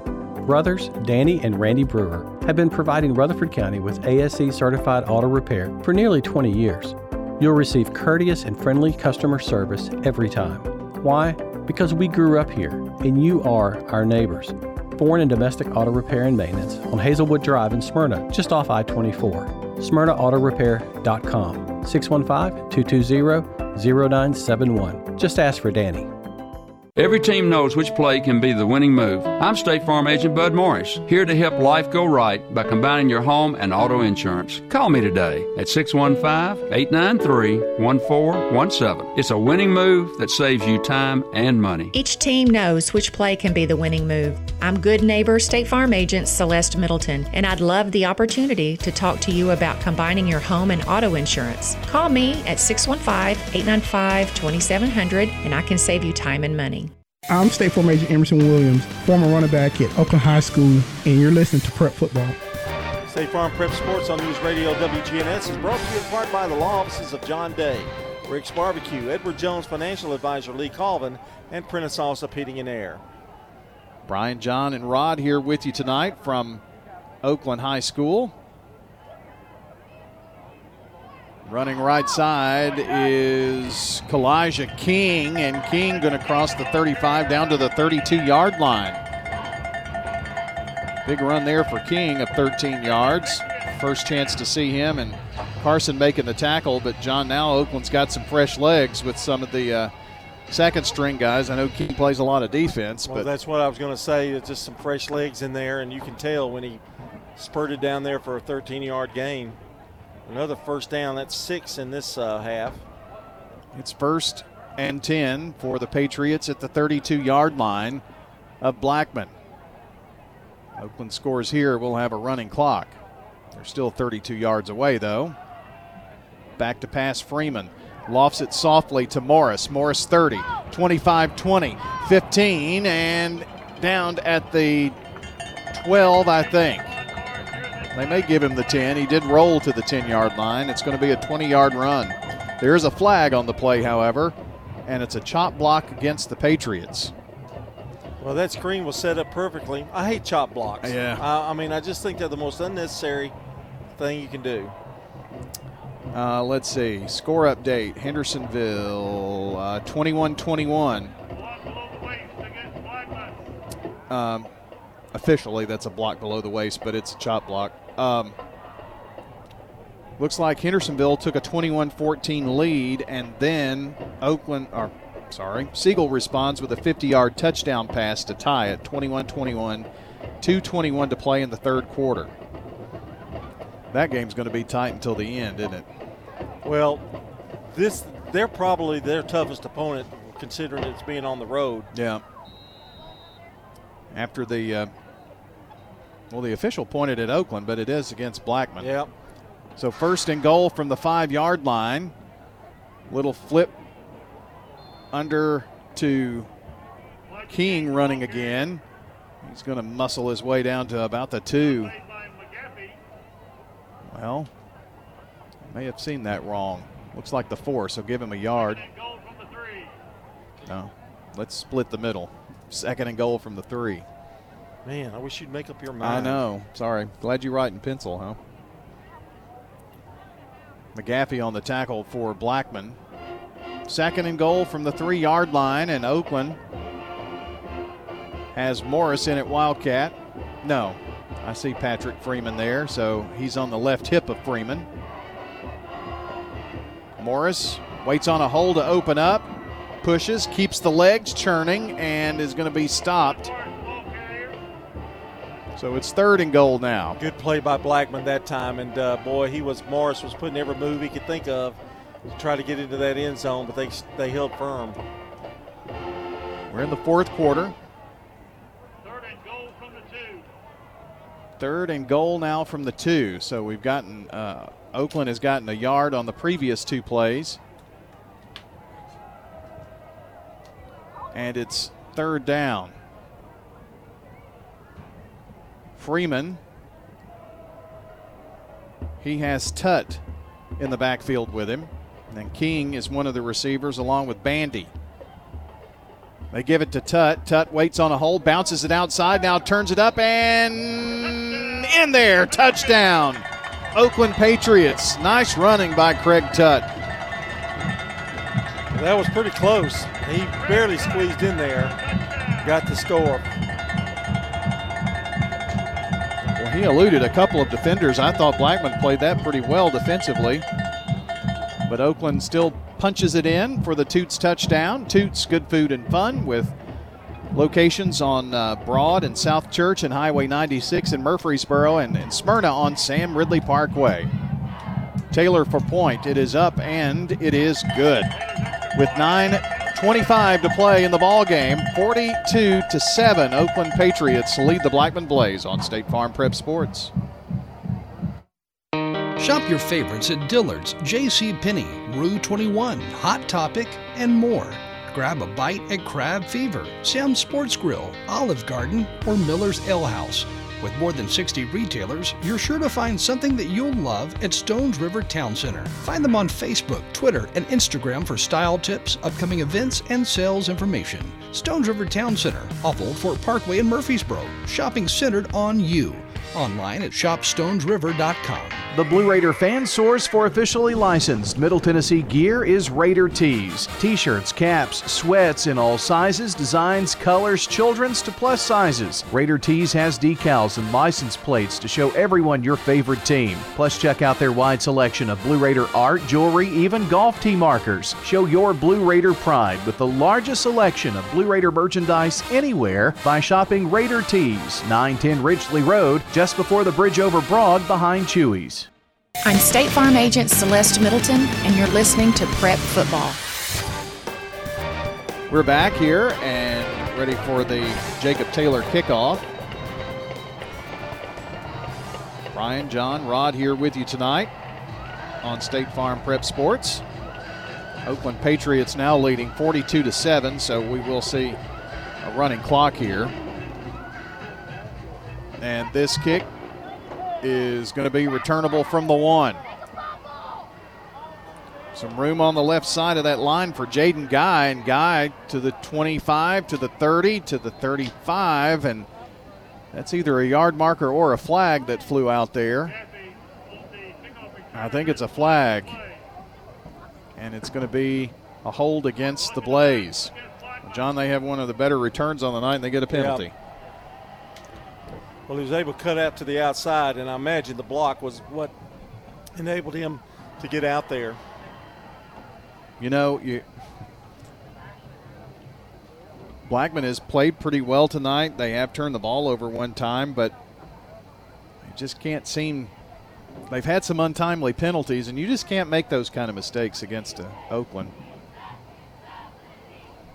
Brothers Danny and Randy Brewer have been providing Rutherford County with ASE certified auto repair for nearly 20 years. You'll receive courteous and friendly customer service every time. Why? Because we grew up here and you are our neighbors. Born and domestic auto repair and maintenance on Hazelwood Drive in Smyrna, just off I 24. SmyrnaAutorepair.com 615 220 0971. Just ask for Danny. Every team knows which play can be the winning move. I'm State Farm Agent Bud Morris, here to help life go right by combining your home and auto insurance. Call me today at 615 893 1417. It's a winning move that saves you time and money. Each team knows which play can be the winning move. I'm good neighbor State Farm Agent Celeste Middleton, and I'd love the opportunity to talk to you about combining your home and auto insurance. Call me at 615 895 2700 and I can save you time and money. I'm State Farm Agent Emerson Williams, former running back at Oakland High School, and you're listening to Prep Football. State Farm Prep Sports on News Radio WGNS is brought to you in part by the law offices of John Day, Rick's Barbecue, Edward Jones Financial Advisor Lee Colvin, and Prentice Allsup Heating and Air. Brian, John, and Rod here with you tonight from Oakland High School. Running right side is Kalijah King, and King going to cross the 35 down to the 32 yard line. Big run there for King of 13 yards. First chance to see him, and Carson making the tackle. But John, now Oakland's got some fresh legs with some of the uh, second string guys. I know King plays a lot of defense, well, but that's what I was going to say. It's just some fresh legs in there, and you can tell when he spurted down there for a 13 yard gain. Another first down. That's six in this uh, half. It's first and 10 for the Patriots at the 32 yard line of Blackman. Oakland scores here. We'll have a running clock. They're still 32 yards away, though. Back to pass Freeman. Lofts it softly to Morris. Morris 30, 25 20, 15, and down at the 12, I think. They may give him the 10. He did roll to the 10 yard line. It's going to be a 20 yard run. There is a flag on the play, however, and it's a chop block against the Patriots. Well, that screen was set up perfectly. I hate chop blocks. Yeah. I, I mean, I just think they're the most unnecessary thing you can do. Uh, let's see. Score update Hendersonville uh, 21 21. Um, officially, that's a block below the waist, but it's a chop block. Um, looks like Hendersonville took a 21 14 lead, and then Oakland, or sorry, Siegel responds with a 50 yard touchdown pass to tie it 21 21, 2.21 to play in the third quarter. That game's going to be tight until the end, isn't it? Well, this they're probably their toughest opponent, considering it's being on the road. Yeah. After the, uh, well, the official pointed at Oakland, but it is against Blackman. Yep. So first and goal from the five yard line. Little flip under to King running again. He's going to muscle his way down to about the two. Well, I may have seen that wrong. Looks like the four, so give him a yard. No, let's split the middle. Second and goal from the three. Man, I wish you'd make up your mind. I know. Sorry. Glad you write in pencil, huh? McGaffey on the tackle for Blackman. Second and goal from the three yard line, and Oakland has Morris in at Wildcat. No, I see Patrick Freeman there, so he's on the left hip of Freeman. Morris waits on a hole to open up, pushes, keeps the legs churning, and is going to be stopped. So it's third and goal now. Good play by Blackman that time, and uh, boy, he was Morris was putting every move he could think of to try to get into that end zone, but they they held firm. We're in the fourth quarter. Third and goal from the two. Third and goal now from the two. So we've gotten uh, Oakland has gotten a yard on the previous two plays, and it's third down. Freeman. He has Tut in the backfield with him. And then King is one of the receivers along with Bandy. They give it to Tut. Tut waits on a hole, bounces it outside, now turns it up and in there. Touchdown. Oakland Patriots. Nice running by Craig Tut. That was pretty close. He barely squeezed in there, got the score. He eluded a couple of defenders. I thought Blackman played that pretty well defensively. But Oakland still punches it in for the Toots touchdown. Toots Good Food and Fun with locations on uh, Broad and South Church and Highway 96 in Murfreesboro and, and Smyrna on Sam Ridley Parkway. Taylor for point. It is up and it is good. With 9:25 to play in the ball game, 42 to 7, Oakland Patriots lead the Blackman Blaze on State Farm Prep Sports. Shop your favorites at Dillard's, J.C. Penney, Rue 21, Hot Topic, and more. Grab a bite at Crab Fever, Sam's Sports Grill, Olive Garden, or Miller's Ale House. With more than 60 retailers, you're sure to find something that you'll love at Stones River Town Center. Find them on Facebook, Twitter, and Instagram for style tips, upcoming events, and sales information. Stones River Town Center, off Old Fort Parkway in Murfreesboro. Shopping centered on you. Online at shopstonesriver.com. The Blue Raider fan source for officially licensed Middle Tennessee gear is Raider Tees. T shirts, caps, sweats in all sizes, designs, colors, children's to plus sizes. Raider Tees has decals and license plates to show everyone your favorite team. Plus, check out their wide selection of Blue Raider art, jewelry, even golf tee markers. Show your Blue Raider pride with the largest selection of Blue Raider merchandise anywhere by shopping Raider Tees, 910 Ridgely Road, just before the bridge over Broad behind Chewy's. I'm State Farm Agent Celeste Middleton, and you're listening to Prep Football. We're back here and ready for the Jacob Taylor kickoff. Brian, John, Rod here with you tonight. on State Farm Prep Sports. Oakland Patriots now leading 42 to 7, so we will see a running clock here. And this kick is going to be returnable from the one. Some room on the left side of that line for Jaden Guy, and Guy to the 25, to the 30, to the 35, and that's either a yard marker or a flag that flew out there. I think it's a flag. And it's going to be a hold against the Blaze. John, they have one of the better returns on the night, and they get a penalty. Yep. Well, he was able to cut out to the outside, and I imagine the block was what enabled him to get out there. You know, you, Blackman has played pretty well tonight. They have turned the ball over one time, but they just can't seem. They've had some untimely penalties, and you just can't make those kind of mistakes against uh, Oakland.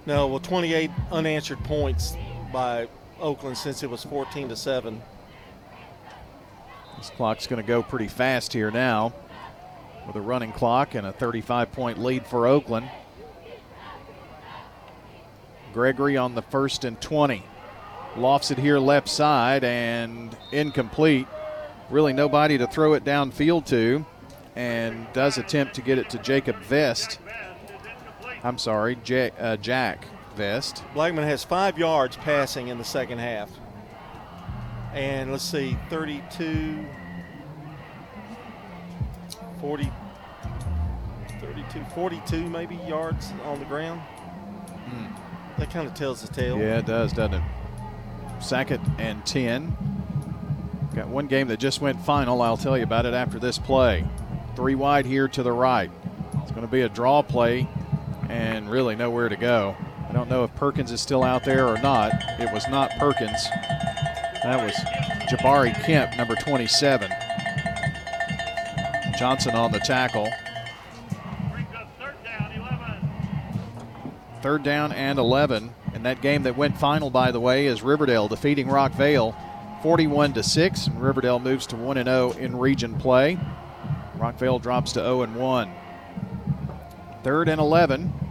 No, well, 28 unanswered points by Oakland since it was 14 to 7. This clock's going to go pretty fast here now with a running clock and a 35 point lead for Oakland. Gregory on the first and 20. Lofts it here left side and incomplete. Really nobody to throw it downfield to. And does attempt to get it to Jacob Vest. I'm sorry, J- uh, Jack Vest. Blackman has five yards passing in the second half. And let's see, 32, 40, 32, 42 maybe yards on the ground. Mm. That kind of tells the tale. Yeah, it does, doesn't it? Second and 10. Got one game that just went final. I'll tell you about it after this play. Three wide here to the right. It's going to be a draw play and really nowhere to go. I don't know if Perkins is still out there or not. It was not Perkins. That was Jabari Kemp, number 27. Johnson on the tackle. Third down and 11. And that game that went final, by the way, is Riverdale defeating Rock Rockvale 41 to 6. And Riverdale moves to 1 0 in region play. Rockvale drops to 0 1. Third and 11.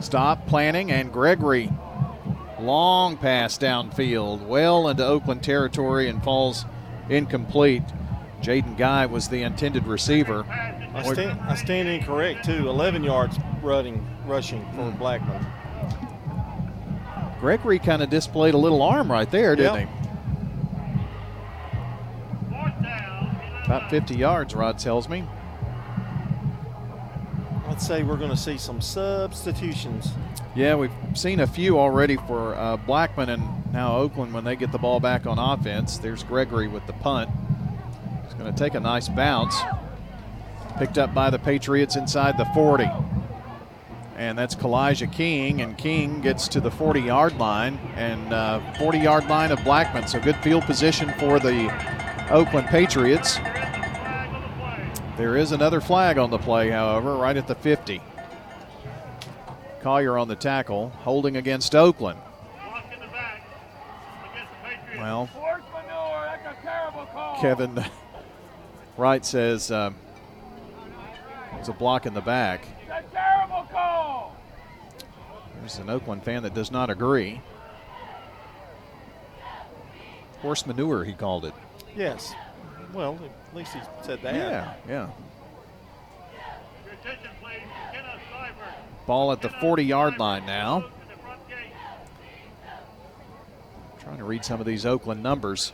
Stop planning, and Gregory long pass downfield, well into Oakland territory, and falls incomplete. Jaden Guy was the intended receiver. I stand, I stand incorrect too. 11 yards running, rushing for Hmm. Blackman. Gregory kind of displayed a little arm right there, didn't Yep. he? About 50 yards, Rod tells me. I'd say we're going to see some substitutions. Yeah, we've seen a few already for uh, Blackman and now Oakland when they get the ball back on offense. There's Gregory with the punt. He's going to take a nice bounce. Picked up by the Patriots inside the 40. And that's Kalijah King, and King gets to the 40 yard line and uh, 40 yard line of Blackman. So good field position for the Oakland Patriots. There is another flag on the play, however, right at the 50. Collier on the tackle, holding against Oakland. Well, Kevin Wright <laughs> says uh, it's a block in the back. There's an Oakland fan that does not agree. Horse manure, he called it. Yes. Well, at least he said that. Yeah, yeah. Ball at the 40 yard line now. Trying to read some of these Oakland numbers.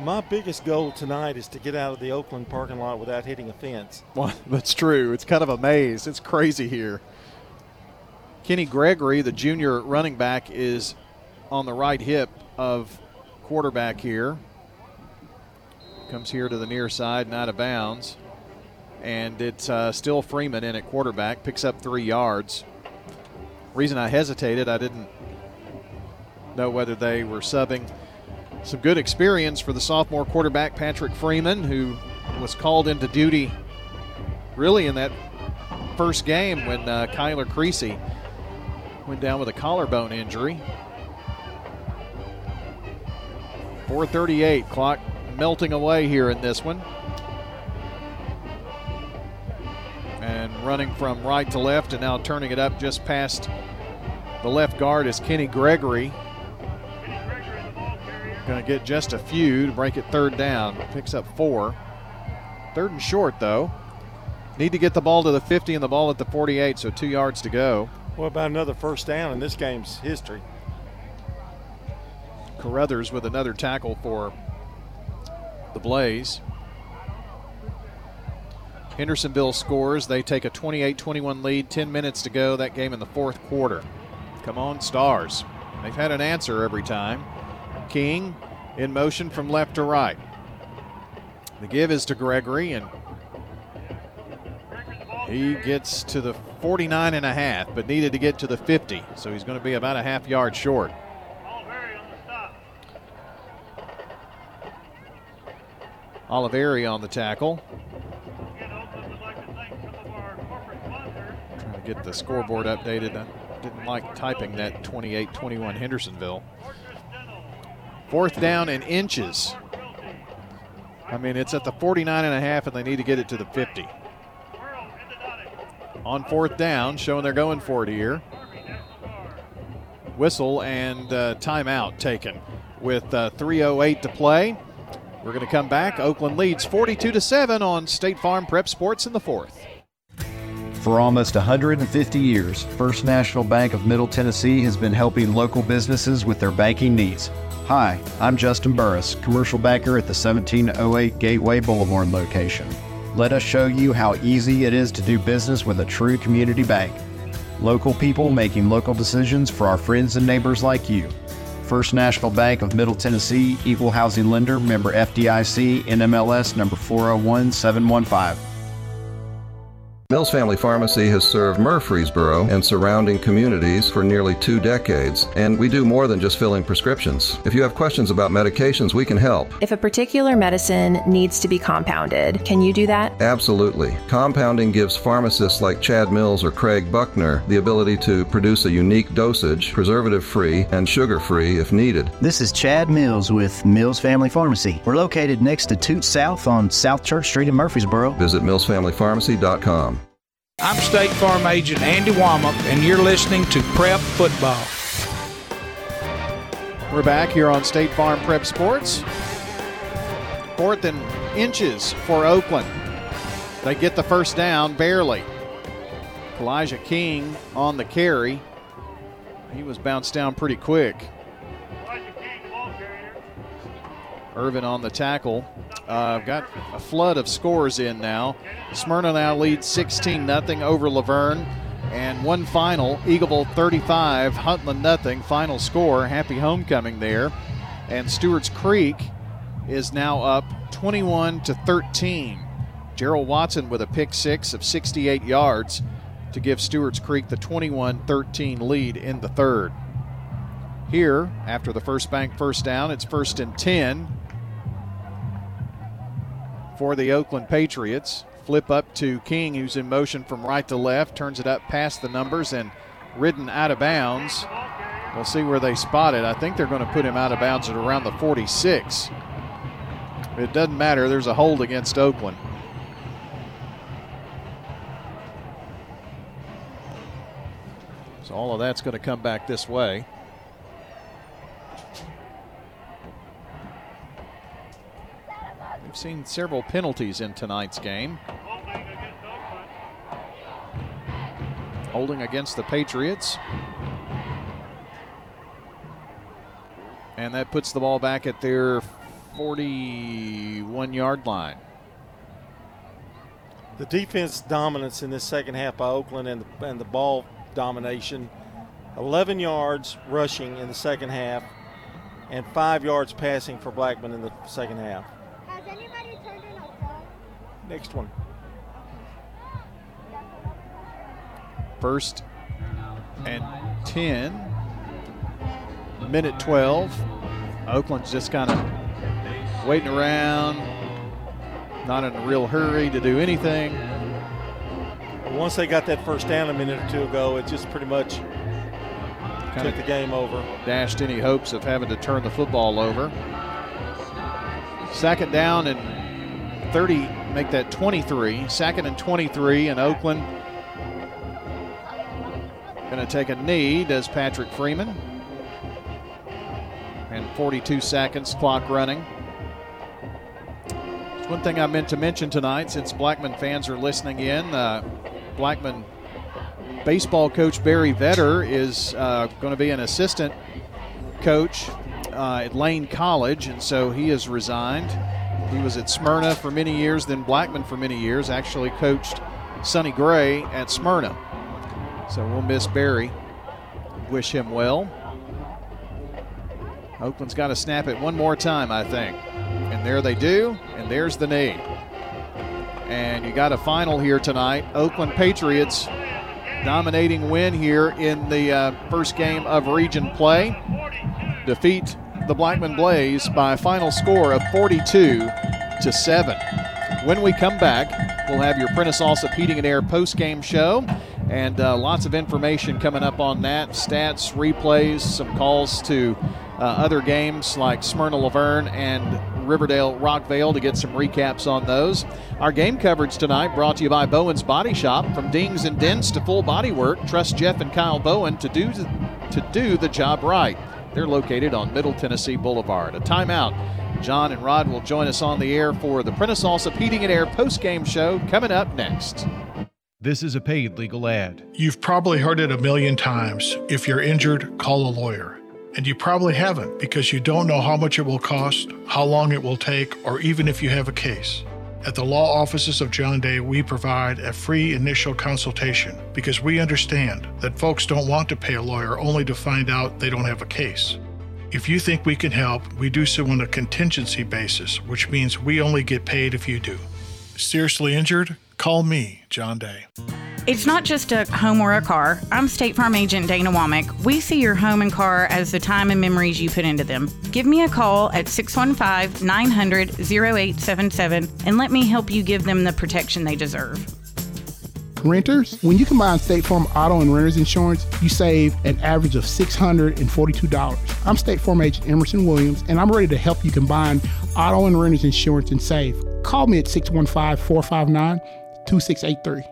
My biggest goal tonight is to get out of the Oakland parking lot without hitting a fence. <laughs> Well, that's true. It's kind of a maze. It's crazy here. Kenny Gregory, the junior running back, is on the right hip of quarterback here. Comes here to the near side and out of bounds. And it's uh, still Freeman in at quarterback, picks up three yards. Reason I hesitated, I didn't know whether they were subbing some good experience for the sophomore quarterback, Patrick Freeman, who was called into duty really in that first game when uh, Kyler Creasy went down with a collarbone injury. 438 clock melting away here in this one. And running from right to left and now turning it up just past the left guard is Kenny Gregory. Going to get just a few to break it third down. Picks up four. Third and short, though. Need to get the ball to the 50 and the ball at the 48, so two yards to go. What about another first down in this game's history? Carruthers with another tackle for the Blaze. Hendersonville scores. They take a 28 21 lead, 10 minutes to go. That game in the fourth quarter. Come on, Stars. They've had an answer every time. King in motion from left to right. The give is to Gregory, and he gets to the 49 and a half, but needed to get to the 50, so he's going to be about a half yard short. Oliveri on the tackle. Trying to get the scoreboard updated. I didn't like typing that 28 21 Hendersonville. Fourth down in inches. I mean, it's at the 49 and a half, and they need to get it to the 50. On fourth down, showing they're going for it here. Whistle and uh, timeout taken with uh, 3.08 to play. We're going to come back. Oakland leads 42 to 7 on State Farm Prep Sports in the fourth. For almost 150 years, First National Bank of Middle Tennessee has been helping local businesses with their banking needs. Hi, I'm Justin Burris, commercial banker at the 1708 Gateway Boulevard location. Let us show you how easy it is to do business with a true community bank. Local people making local decisions for our friends and neighbors like you. First National Bank of Middle Tennessee, Equal Housing Lender, member FDIC, NMLS number 401715. Mills Family Pharmacy has served Murfreesboro and surrounding communities for nearly two decades, and we do more than just filling prescriptions. If you have questions about medications, we can help. If a particular medicine needs to be compounded, can you do that? Absolutely. Compounding gives pharmacists like Chad Mills or Craig Buckner the ability to produce a unique dosage, preservative free and sugar free if needed. This is Chad Mills with Mills Family Pharmacy. We're located next to Toot South on South Church Street in Murfreesboro. Visit millsfamilypharmacy.com. I'm State Farm Agent Andy Womack, and you're listening to Prep Football. We're back here on State Farm Prep Sports. Fourth and inches for Oakland. They get the first down barely. Elijah King on the carry. He was bounced down pretty quick. Irvin on the tackle. Uh, got a flood of scores in now. Smyrna now leads 16 0 over La Vergne. And one final, Eagleville 35, Huntland nothing. Final score, happy homecoming there. And Stewart's Creek is now up 21 to 13. Gerald Watson with a pick six of 68 yards to give Stewart's Creek the 21 13 lead in the third. Here, after the first bank first down, it's first and 10 for the Oakland Patriots. Flip up to King, who's in motion from right to left, turns it up past the numbers and ridden out of bounds. We'll see where they spot it. I think they're going to put him out of bounds at around the 46. It doesn't matter. There's a hold against Oakland. So all of that's going to come back this way. We've seen several penalties in tonight's game. Holding against the Patriots. And that puts the ball back at their 41 yard line. The defense dominance in this second half by Oakland and the, and the ball domination 11 yards rushing in the second half and five yards passing for Blackman in the second half. Next one. First and 10. Minute 12. Oakland's just kind of waiting around, not in a real hurry to do anything. Once they got that first down a minute or two ago, it just pretty much kind took the game over. Dashed any hopes of having to turn the football over. Second down and 30, make that 23. Second and 23, in Oakland Going to take a knee, does Patrick Freeman. And 42 seconds, clock running. One thing I meant to mention tonight, since Blackman fans are listening in, uh, Blackman baseball coach Barry Vetter is uh, going to be an assistant coach uh, at Lane College, and so he has resigned. He was at Smyrna for many years, then Blackman for many years. Actually, coached Sonny Gray at Smyrna. So we'll miss Barry. Wish him well. Oakland's got to snap it one more time, I think. And there they do, and there's the knee. And you got a final here tonight. Oakland Patriots dominating win here in the uh, first game of region play. Defeat the Blackman Blaze by a final score of 42 to 7. When we come back, we'll have your Prentice Allsup Heating and Air post-game show and uh, lots of information coming up on that stats, replays, some calls to uh, other games like Smyrna La Vergne and Riverdale Rockvale to get some recaps on those. Our game coverage tonight brought to you by Bowen's Body Shop. From dings and dents to full body work, trust Jeff and Kyle Bowen to do to do the job right. They're located on Middle Tennessee Boulevard. A timeout. John and Rod will join us on the air for the Prentice Allsup Heating and Air post-game show coming up next. This is a paid legal ad. You've probably heard it a million times. If you're injured, call a lawyer. And you probably haven't because you don't know how much it will cost, how long it will take, or even if you have a case. At the law offices of John Day, we provide a free initial consultation because we understand that folks don't want to pay a lawyer only to find out they don't have a case. If you think we can help, we do so on a contingency basis, which means we only get paid if you do. Seriously injured? Call me, John Day. It's not just a home or a car. I'm State Farm Agent Dana Womack. We see your home and car as the time and memories you put into them. Give me a call at 615 900 0877 and let me help you give them the protection they deserve. Renters, when you combine State Farm auto and renter's insurance, you save an average of $642. I'm State Farm agent Emerson Williams, and I'm ready to help you combine auto and renter's insurance and save. Call me at 615 459 2683.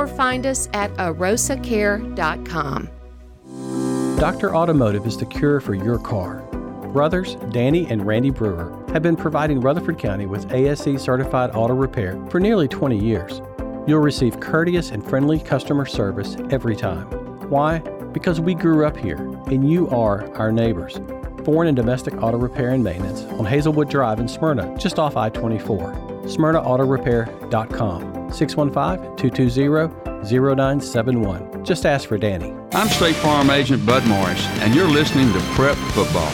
or find us at arosacare.com. Dr. Automotive is the cure for your car. Brothers Danny and Randy Brewer have been providing Rutherford County with ASE certified auto repair for nearly 20 years. You'll receive courteous and friendly customer service every time. Why? Because we grew up here and you are our neighbors. Foreign and domestic auto repair and maintenance on Hazelwood Drive in Smyrna, just off I 24. SmyrnaAutorepair.com 615 220 0971. Just ask for Danny. I'm State Farm Agent Bud Morris, and you're listening to Prep Football.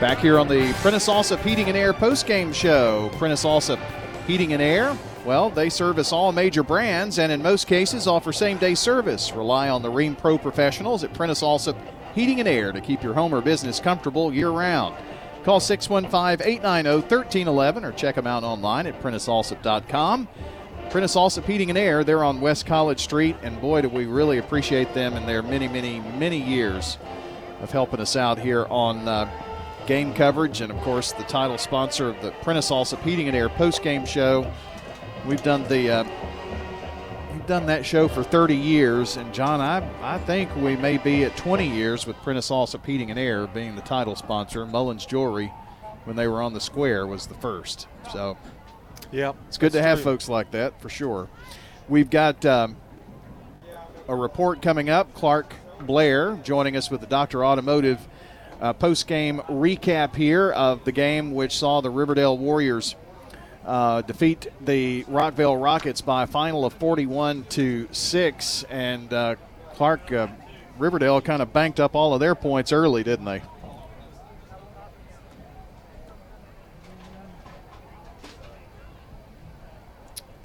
Back here on the Prentice Allsup Heating and Air postgame show. Prentice Allsup Heating and Air, well, they service all major brands and in most cases offer same day service. Rely on the Rheem Pro professionals at Prentice Allsup Heating and Air to keep your home or business comfortable year round. Call 615 890 1311 or check them out online at PrenticeAllsup.com. Prentice Allsup Heating and Air, they're on West College Street, and boy, do we really appreciate them and their many, many, many years of helping us out here on uh, game coverage, and of course, the title sponsor of the Prentice Allsup Heating and Air post game show. We've done the uh, done that show for 30 years, and John, I I think we may be at 20 years with Prentice Allsup Heating and Air being the title sponsor. Mullins Jewelry, when they were on the square, was the first. So, yeah, it's good to have true. folks like that for sure. We've got um, a report coming up. Clark Blair joining us with the Doctor Automotive uh, post game recap here of the game which saw the Riverdale Warriors uh, defeat the Rockvale Rockets by a final of 41 to 6. And uh, Clark, uh, Riverdale kind of banked up all of their points early, didn't they?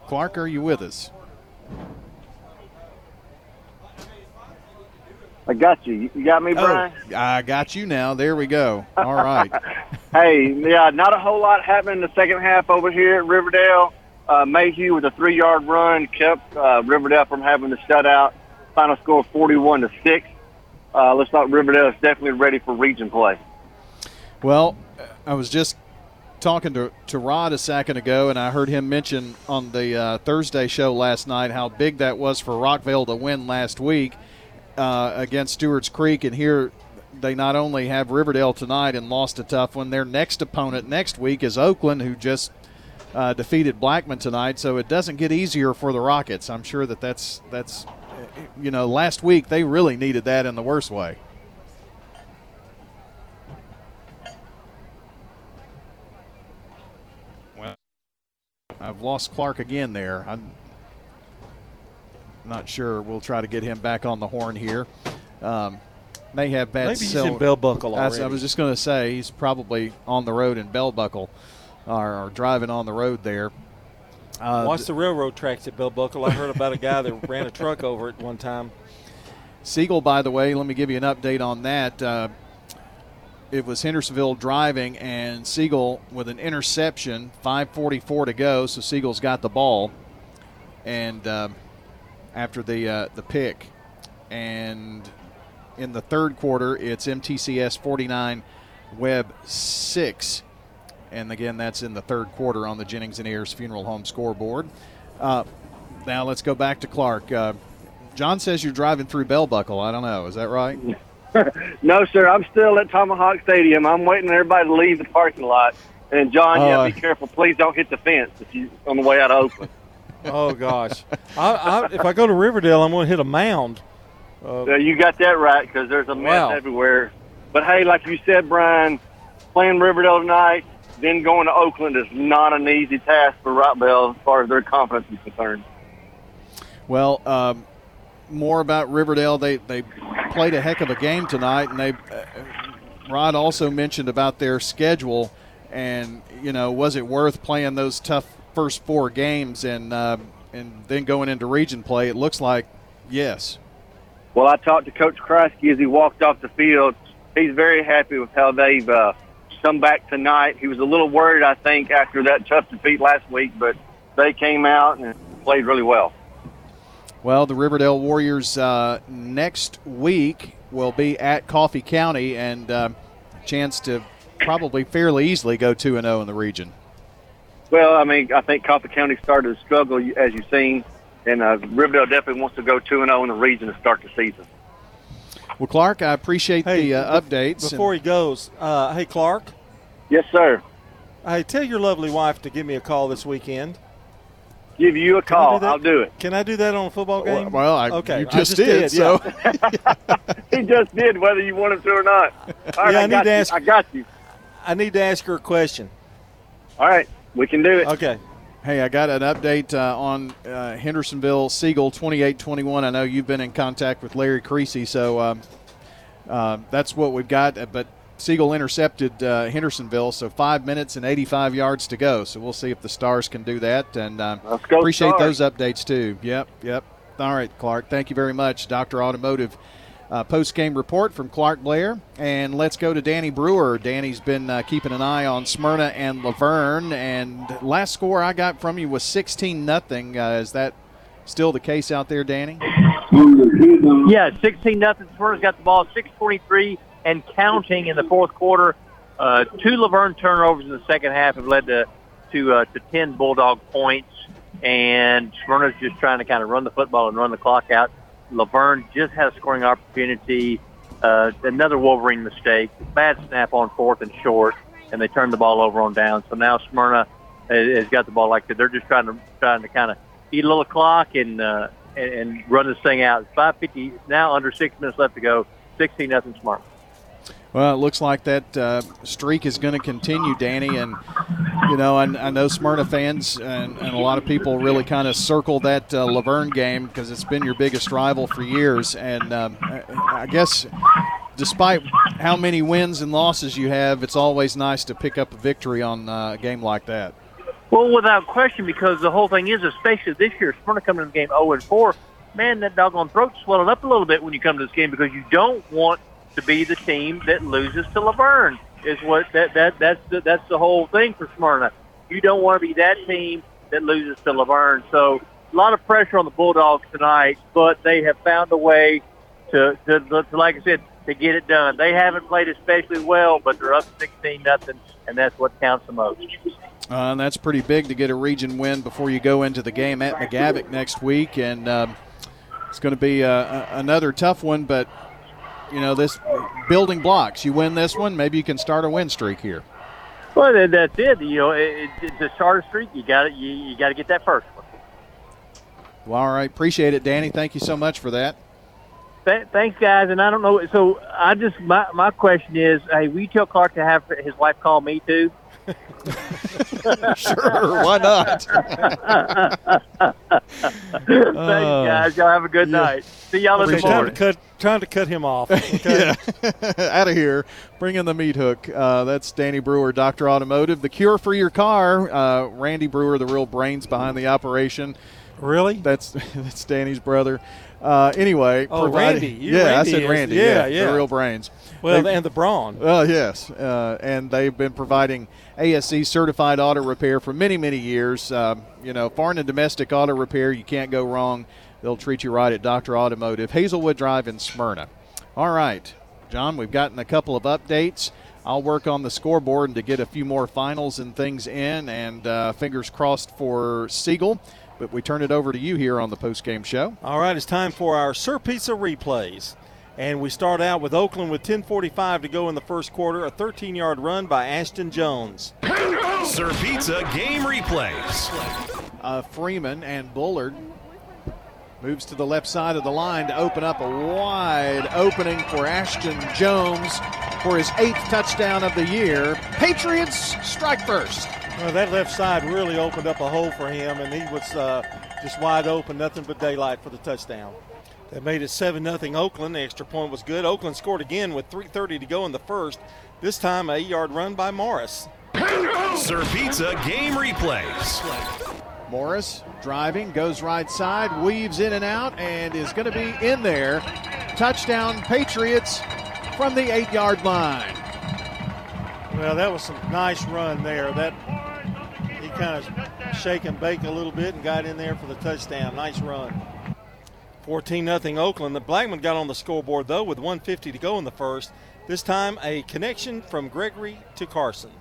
Clark, are you with us? I got you. You got me, Brian? Oh, I got you now. There we go. All right. <laughs> Hey, yeah, not a whole lot happened in the second half over here at Riverdale. Uh, Mayhew with a three-yard run kept uh, Riverdale from having the shutout. Final score 41 to six. Uh, looks like Riverdale is definitely ready for region play. Well, I was just talking to, to Rod a second ago, and I heard him mention on the uh, Thursday show last night how big that was for Rockvale to win last week uh, against Stewart's Creek. And here they not only have Riverdale tonight and lost a tough one, their next opponent next week is Oakland, who just uh, defeated Blackman tonight. So it doesn't get easier for the Rockets. I'm sure that that's that's you know last week they really needed that in the worst way. Well, I've lost Clark again there. I'm not sure. We'll try to get him back on the horn here. Um, may have bad. Maybe he's in Bell Buckle That's- I was just going to say he's probably on the road in Bell Buckle, or, or driving on the road there. Uh, Watch the railroad tracks at Bell Buckle. I heard about a guy that <laughs> ran a truck over it one time. Siegel, by the way, let me give you an update on that. Uh, it was Hendersonville driving, and Siegel with an interception. 5:44 to go, so Siegel's got the ball, and um, after the uh, the pick, and in the third quarter, it's MTCS 49, Webb six, and again that's in the third quarter on the Jennings and Ayers Funeral Home scoreboard. Uh, now let's go back to Clark. Uh, John says you're driving through Bell Buckle. I don't know. Is that right? <laughs> no, sir. I'm still at Tomahawk Stadium. I'm waiting for everybody to leave the parking lot. And John, Oh, yeah, I- be careful. Please don't hit the fence if you on the way out of Oakland. <laughs> Oh gosh! I, I, if I go to Riverdale, I'm going to hit a mound. Uh, Yeah, you got that right because there's a mess Wow. everywhere. But hey, like you said, Brian, playing Riverdale tonight, then going to Oakland is not an easy task for Rockvale as far as their confidence is concerned. Well, um, more about Riverdale. They they played a heck of a game tonight, and they uh, Rod also mentioned about their schedule, and you know, was it worth playing those tough first four games and uh, and then going into region play? It looks like yes. Well, I talked to Coach Kreisky as he walked off the field. He's very happy with how they've uh, come back tonight. He was a little worried, I think, after that tough defeat last week, but they came out and played really well. Well, the Riverdale Warriors uh, next week will be at Coffee County, and um, chance to probably fairly easily go two and zero in the region. Well, I mean, I think Coffee County started to struggle, as you've seen, and uh, Riverdale definitely wants to go 2 and 0 in the region to start the season. Well, Clark, I appreciate Hey, the uh, updates. Before he goes, uh, hey Clark. Yes, sir. Hey, tell your lovely wife to give me a call this weekend. Give you a Can I call. that? I'll do it. Can I do that on a football game? well, I- okay, you I just did, so- yeah. <laughs> <laughs> he just did, whether you want him to or not. All right, Yeah, I I, need got to you. ask- I got you. I need to ask her a question. All right, we can do it. Okay. Hey, I got an update uh, on uh, Hendersonville Siegel 28-21. I know you've been in contact with Larry Creasy, so um, uh, that's what we've got. Uh, But Siegel intercepted uh, Hendersonville, so five minutes and 85 yards to go. So we'll see if the Stars can do that. And um, appreciate Stars. those updates too. Yep, yep. All right, Clark. Thank you very much, Doctor Automotive. Uh, post game report from Clark Blair. And let's go to Danny Brewer. Danny's been uh, keeping an eye on Smyrna and La Vergne. And last score I got from you was 16 nothing. Uh, is that still the case out there, Danny? Yeah, 16 nothing. Smyrna's got the ball, 6:23 and counting in the fourth quarter. Uh, two La Vergne turnovers in the second half have led to to uh, to 10 Bulldog points, and Smyrna's just trying to kind of run the football and run the clock out. La Vergne just had a scoring opportunity. Uh, another Wolverine mistake, bad snap on fourth and short, and they turned the ball over on down. So now Smyrna has got the ball like. They're just trying to trying to kind of eat a little clock and uh, and, and run this thing out. It's Five fifty now, under six minutes left to go. Sixteen nothing Smyrna. Well, it looks like that uh, streak is going to continue, Danny. And, you know, I, I know Smyrna fans and, and, a lot of people really kind of circle that uh, La Vergne game because it's been your biggest rival for years. And um, I guess despite how many wins and losses you have, it's always nice to pick up a victory on uh, a game like that. Well, without question, because the whole thing is, especially this year, Smyrna coming in the game 0 and 4, man, that doggone throat's swelling up a little bit when you come to this game because you don't want – to be the team that loses to La Vergne. Is what that that that's the, that's the whole thing for Smyrna. You don't want to be that team that loses to La Vergne. So a lot of pressure on the Bulldogs tonight, but they have found a way to, to, to like I said, to get it done. They haven't played especially well, but they're up 16 nothing, and that's what counts the most. Uh, and that's pretty big to get a region win before you go into the game at McGavock next week, and um, it's going to be uh, another tough one. But you know, this building blocks. You win this one, maybe you can start a win streak here. Well, that's it. You know, it, it, to start a streak, you got you, you got to get that first one. Well, all right, appreciate it, Danny. Thank you so much for that. Th- thanks, guys. And I don't know. So I just my my question is, hey, will you tell Clark to have his wife call me too? <laughs> sure, why not? <laughs> Thanks, guys. Y'all have a good yeah. night. See y'all in the morning. Trying to cut, trying to cut him off. <laughs> Okay? yeah, out of here. Bring in the meat hook. Uh, that's Danny Brewer, Doctor Automotive. The cure for your car. Uh, Randy Brewer, the real brains behind the operation. Really? That's that's Danny's brother. Uh, anyway, oh Randy, yeah, Randy I said is, Randy. Yeah, yeah, yeah, the real brains. Well, they, and the brawn. Well, yes, uh, and they've been providing ASE certified auto repair for many, many years. Um, you know, foreign and domestic auto repair, you can't go wrong. They'll treat you right at Doctor Automotive, Hazelwood Drive in Smyrna. All right, John, we've gotten a couple of updates. I'll work on the scoreboard to get a few more finals and things in, and uh, fingers crossed for Siegel. But we turn it over to you here on the post game show. All right, it's time for our Sir Pizza replays. And we start out with Oakland with 10:45 to go in the first quarter. A 13-yard run by Ashton Jones. Sir Pizza game replays. Uh, Freeman and Bullard moves to the left side of the line to open up a wide opening for Ashton Jones for his eighth touchdown of the year. Patriots strike first. Well, that left side really opened up a hole for him, and he was uh, just wide open, nothing but daylight for the touchdown. That made it 7 0 Oakland. The extra point was good. Oakland scored again with 3.30 to go in the first. This time, a eight yard run by Morris. Sir Pizza game replays. Morris driving, goes right side, weaves in and out, and is going to be in there. Touchdown, Patriots from the eight yard line. Well, that was some nice run there. That he kind of shake and bake a little bit and got in there for the touchdown. Nice run. 14 0 Oakland. The Blackman got on the scoreboard though with 150 to go in the first. This time a connection from Gregory to Carson.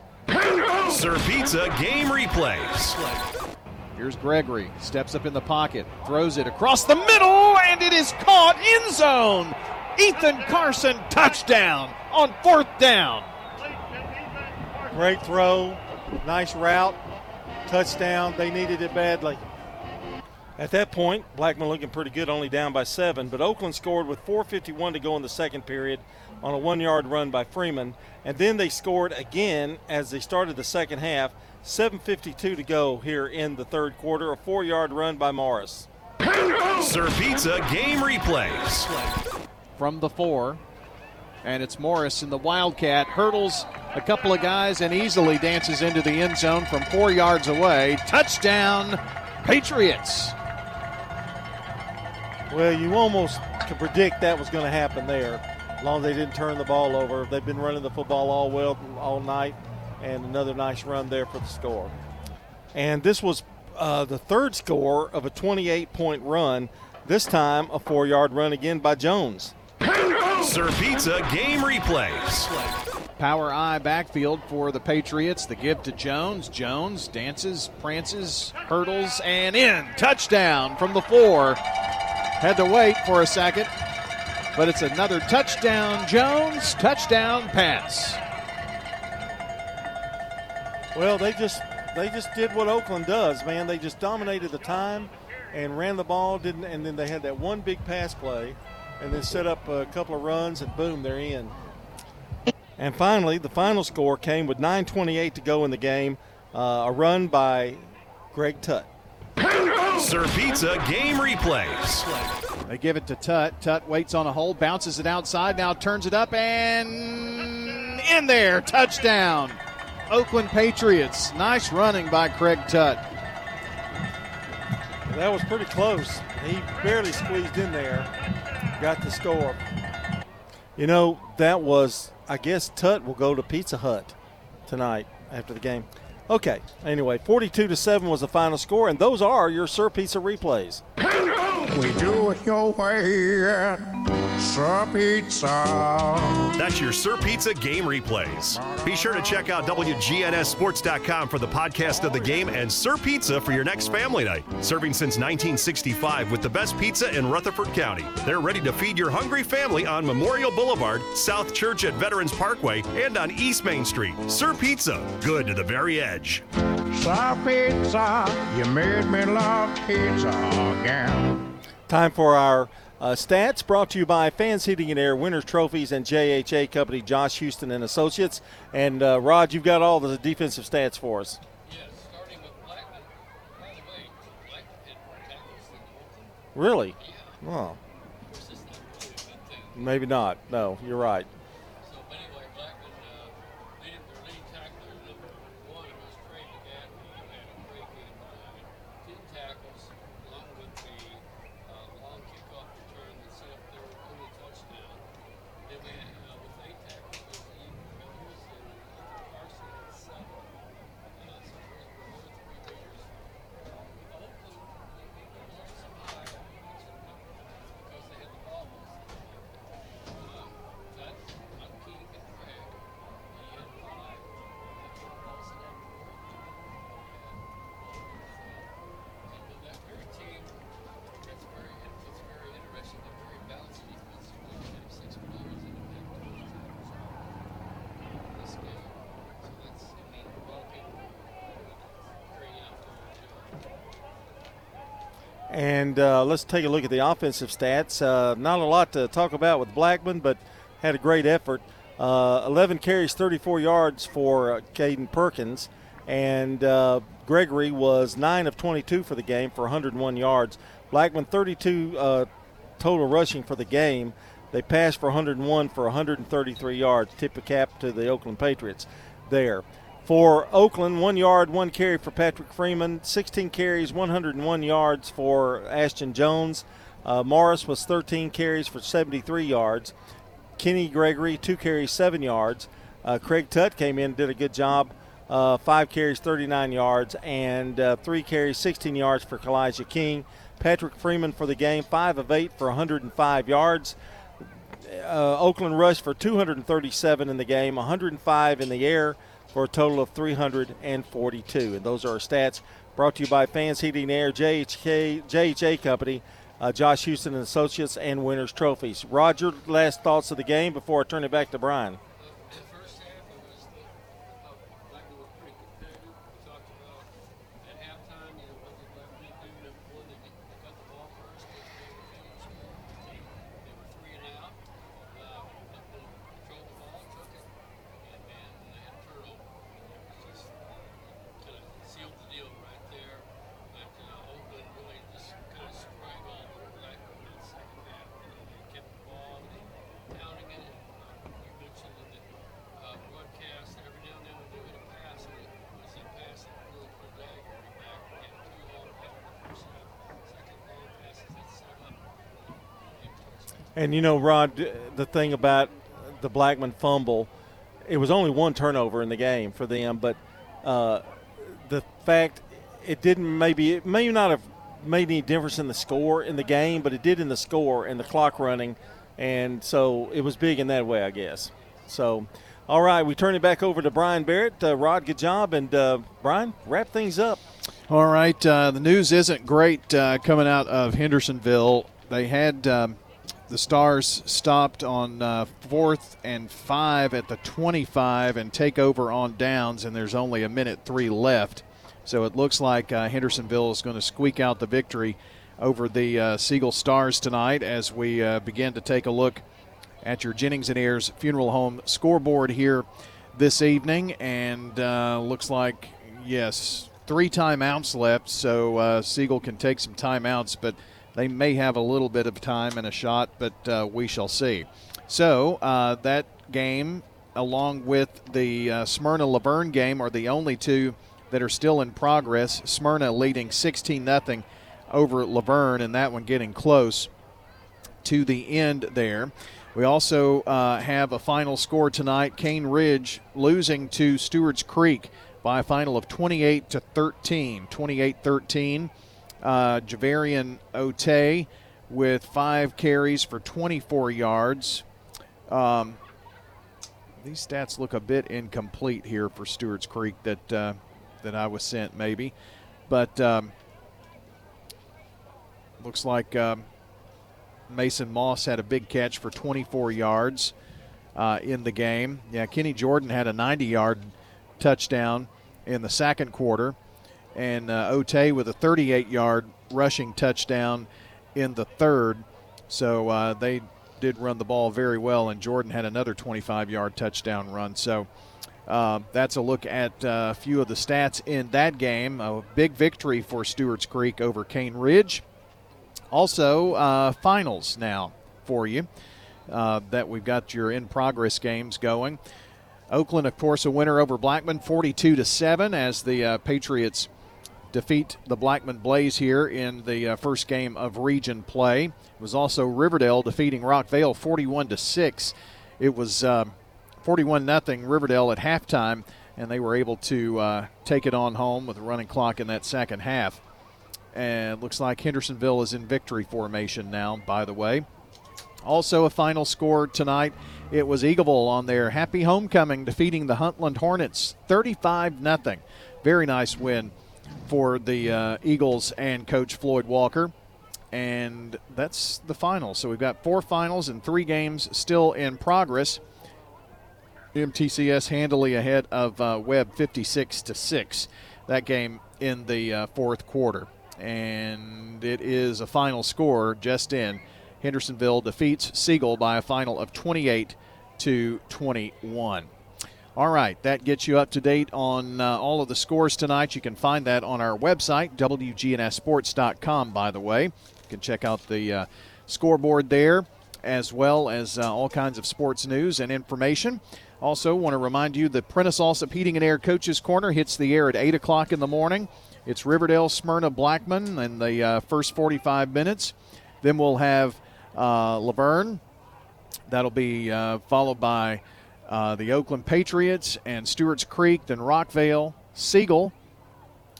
Sir Pizza game replays. Here's Gregory, steps up in the pocket, throws it across the middle, and it is caught in zone. Ethan Carson touchdown on fourth down. Great throw, nice route, touchdown. They needed it badly. At that point, Blackman looking pretty good, only down by seven. But Oakland scored with 4:51 to go in the second period on a one-yard run by Freeman, and then they scored again as they started the second half. 7:52 to go here in the third quarter. A four-yard run by Morris. Sir Pizza game replays from the four, and it's Morris in the Wildcat hurdles a couple of guys and easily dances into the end zone from four yards away. Touchdown, Patriots. Well, you almost could predict that was going to happen there, as long as they didn't turn the ball over. They've been running the football all well all night, and another nice run there for the score. And this was uh, the third score of a 28 point run. This time, a four yard run again by Jones. Sir Pizza game replays. Power I backfield for the Patriots. The give to Jones. Jones dances, prances, hurdles, and in. Touchdown from the four. Had to wait for a second, but it's another touchdown, Jones. Touchdown pass. Well, they just they just did what Oakland does, man. They just dominated the time and ran the ball, didn't, and then they had that one big pass play, and then set up a couple of runs, and boom, they're in. And finally, the final score came with 9:28 to go in the game. Uh, a run by Greg Tutt. Sir Pizza game replays. They give it to Tutt. Tutt waits on a hold, bounces it outside, now turns it up and in there. Touchdown. Oakland Patriots. Nice running by Craig Tutt. That was pretty close. He barely squeezed in there, got the score. You know, that was, I guess Tutt will go to Pizza Hut tonight after the game. Okay, anyway, 42 to 7 was the final score, and those are your Sir Pizza replays. We do it your way, Sir Pizza. That's your Sir Pizza game replays. Be sure to check out WGNSSports.com for the podcast of the game and Sir Pizza for your next family night. Serving since 1965 with the best pizza in Rutherford County. They're ready to feed your hungry family on Memorial Boulevard, South Church at Veterans Parkway, and on East Main Street. Sir Pizza, good to the very edge. Sir Pizza, you made me love pizza again. Time for our uh, stats brought to you by Vans Heating and Air, Winners Trophies, and JHA Company, Josh Houston and Associates. And uh, Rod, you've got all the defensive stats for us. Really? Oh. Maybe not. No, you're right. And uh, let's take a look at the offensive stats. Uh, not a lot to talk about with Blackman, but had a great effort. Uh, 11 carries, 34 yards for uh, Caden Perkins. And uh, Gregory was 9 of 22 for the game for 101 yards. Blackman, 32 uh, total rushing for the game. They passed for 101 for 133 yards. Tip of cap to the Oakland Patriots there. For Oakland, one yard, one carry for Patrick Freeman, 16 carries, 101 yards for Ashton Jones. Uh, Morris was 13 carries for 73 yards. Kenny Gregory, two carries, seven yards. Uh, Craig Tutt came in, did a good job, uh, five carries, 39 yards, and uh, three carries, 16 yards for Kalijah King. Patrick Freeman for the game, five of eight for 105 yards. Uh, Oakland rushed for 237 in the game, 105 in the air for a total of 342. And those are our stats brought to you by Vans Heating Air, JHK, JHA Company, uh, Josh Houston and Associates, and Winners Trophies. Roger, last thoughts of the game before I turn it back to Brian. And you know, Rod, the thing about the Blackman fumble, it was only one turnover in the game for them, but uh, the fact it didn't maybe it may not have made any difference in the score in the game, but it did in the score and the clock running, and so it was big in that way, I guess. So, all right, we turn it back over to Brian Barrett. Uh, Rod, good job, and uh, Brian, wrap things up. All right, uh, the news isn't great uh, coming out of Hendersonville. They had um, the Stars stopped on uh, fourth and five at the 25 and take over on downs, and there's only a minute three left. So it looks like uh, Hendersonville is going to squeak out the victory over the uh, Siegel Stars tonight as we uh, begin to take a look at your Jennings and Ayers Funeral Home scoreboard here this evening. And uh, looks like, yes, three timeouts left, so uh, Siegel can take some timeouts, but they may have a little bit of time and a shot, but uh, we shall see. So uh, that game, along with the uh, Smyrna La Vergne game, are the only two that are still in progress. Smyrna leading 16 0 over La Vergne, and that one getting close to the end there. We also uh, have a final score tonight. Cane Ridge losing to Stewart's Creek by a final of 28 to 13. 28 13. Uh, Javarian Ote with five carries for 24 yards. Um, these stats look a bit incomplete here for Stewart's Creek that uh, that I was sent, maybe, but um, looks like um, Mason Moss had a big catch for 24 yards uh, in the game. Yeah, Kenny Jordan had a 90-yard touchdown in the second quarter and uh, Ote with a 38 yard rushing touchdown in the third. So uh, they did run the ball very well, and Jordan had another 25 yard touchdown run. So uh, that's a look at uh, a few of the stats in that game. A big victory for Stewart's Creek over Cane Ridge. Also, uh, finals now for you uh, that we've got your in progress games going. Oakland, of course, a winner over Blackman, 42 to seven, as the uh, Patriots defeat the Blackman Blaze here in the uh, first game of region play. It was also Riverdale defeating Rockvale 41 to 6. It was uh, 41 nothing Riverdale at halftime, and they were able to uh, take it on home with a running clock in that second half. And looks like Hendersonville is in victory formation now, by the way. Also, a final score tonight. It was Eagleville on their happy homecoming, defeating the Huntland Hornets 35 0. Very nice win for the uh, Eagles and Coach Floyd Walker. And that's the final. So we've got four finals and three games still in progress. MTCS handily ahead of uh, Webb 56 to 6. That game in the uh, fourth quarter. And it is a final score just in. Hendersonville defeats Siegel by a final of 28 to 21. All right, that gets you up to date on uh, all of the scores tonight. You can find that on our website, WGNSSports.com, by the way. You can check out the uh, scoreboard there, as well as uh, all kinds of sports news and information. Also, want to remind you that Prentice Allsup Heating and Air Coaches Corner hits the air at 8 o'clock in the morning. It's Riverdale, Smyrna, Blackman in the uh, first 45 minutes. Then we'll have uh, La Vergne. That'll be uh, followed by uh, the Oakland Patriots and Stewart's Creek, then Rockvale, Siegel,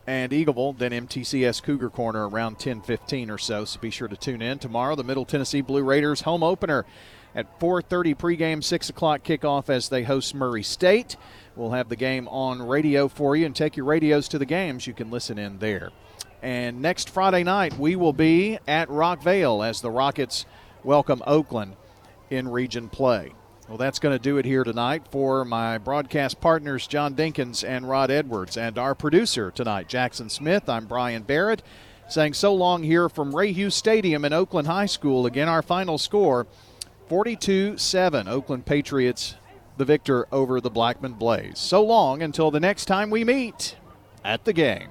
and Eagleville, then MTCS Cougar Corner around 10:15 or so. So be sure to tune in tomorrow. The Middle Tennessee Blue Raiders home opener at 4:30 pregame, 6 o'clock kickoff as they host Murray State. We'll have the game on radio for you, and take your radios to the games. You can listen in there. And next Friday night, we will be at Rockvale as the Rockets welcome Oakland in region play. Well, that's going to do it here tonight for my broadcast partners, John Dinkins and Rod Edwards, and our producer tonight, Jackson Smith. I'm Brian Barrett, saying so long here from Ray Hughes Stadium in Oakland High School. Again, our final score 42 7. Oakland Patriots, the victor over the Blackman Blaze. So long until the next time we meet at the game.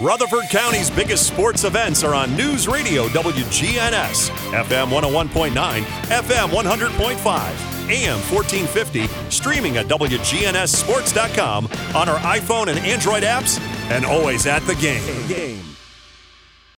Rutherford County's biggest sports events are on News Radio WGNS, FM 101.9, FM 100.5. AM 1450, streaming at WGNSSports.com on our iPhone and Android apps, and always at the game. game.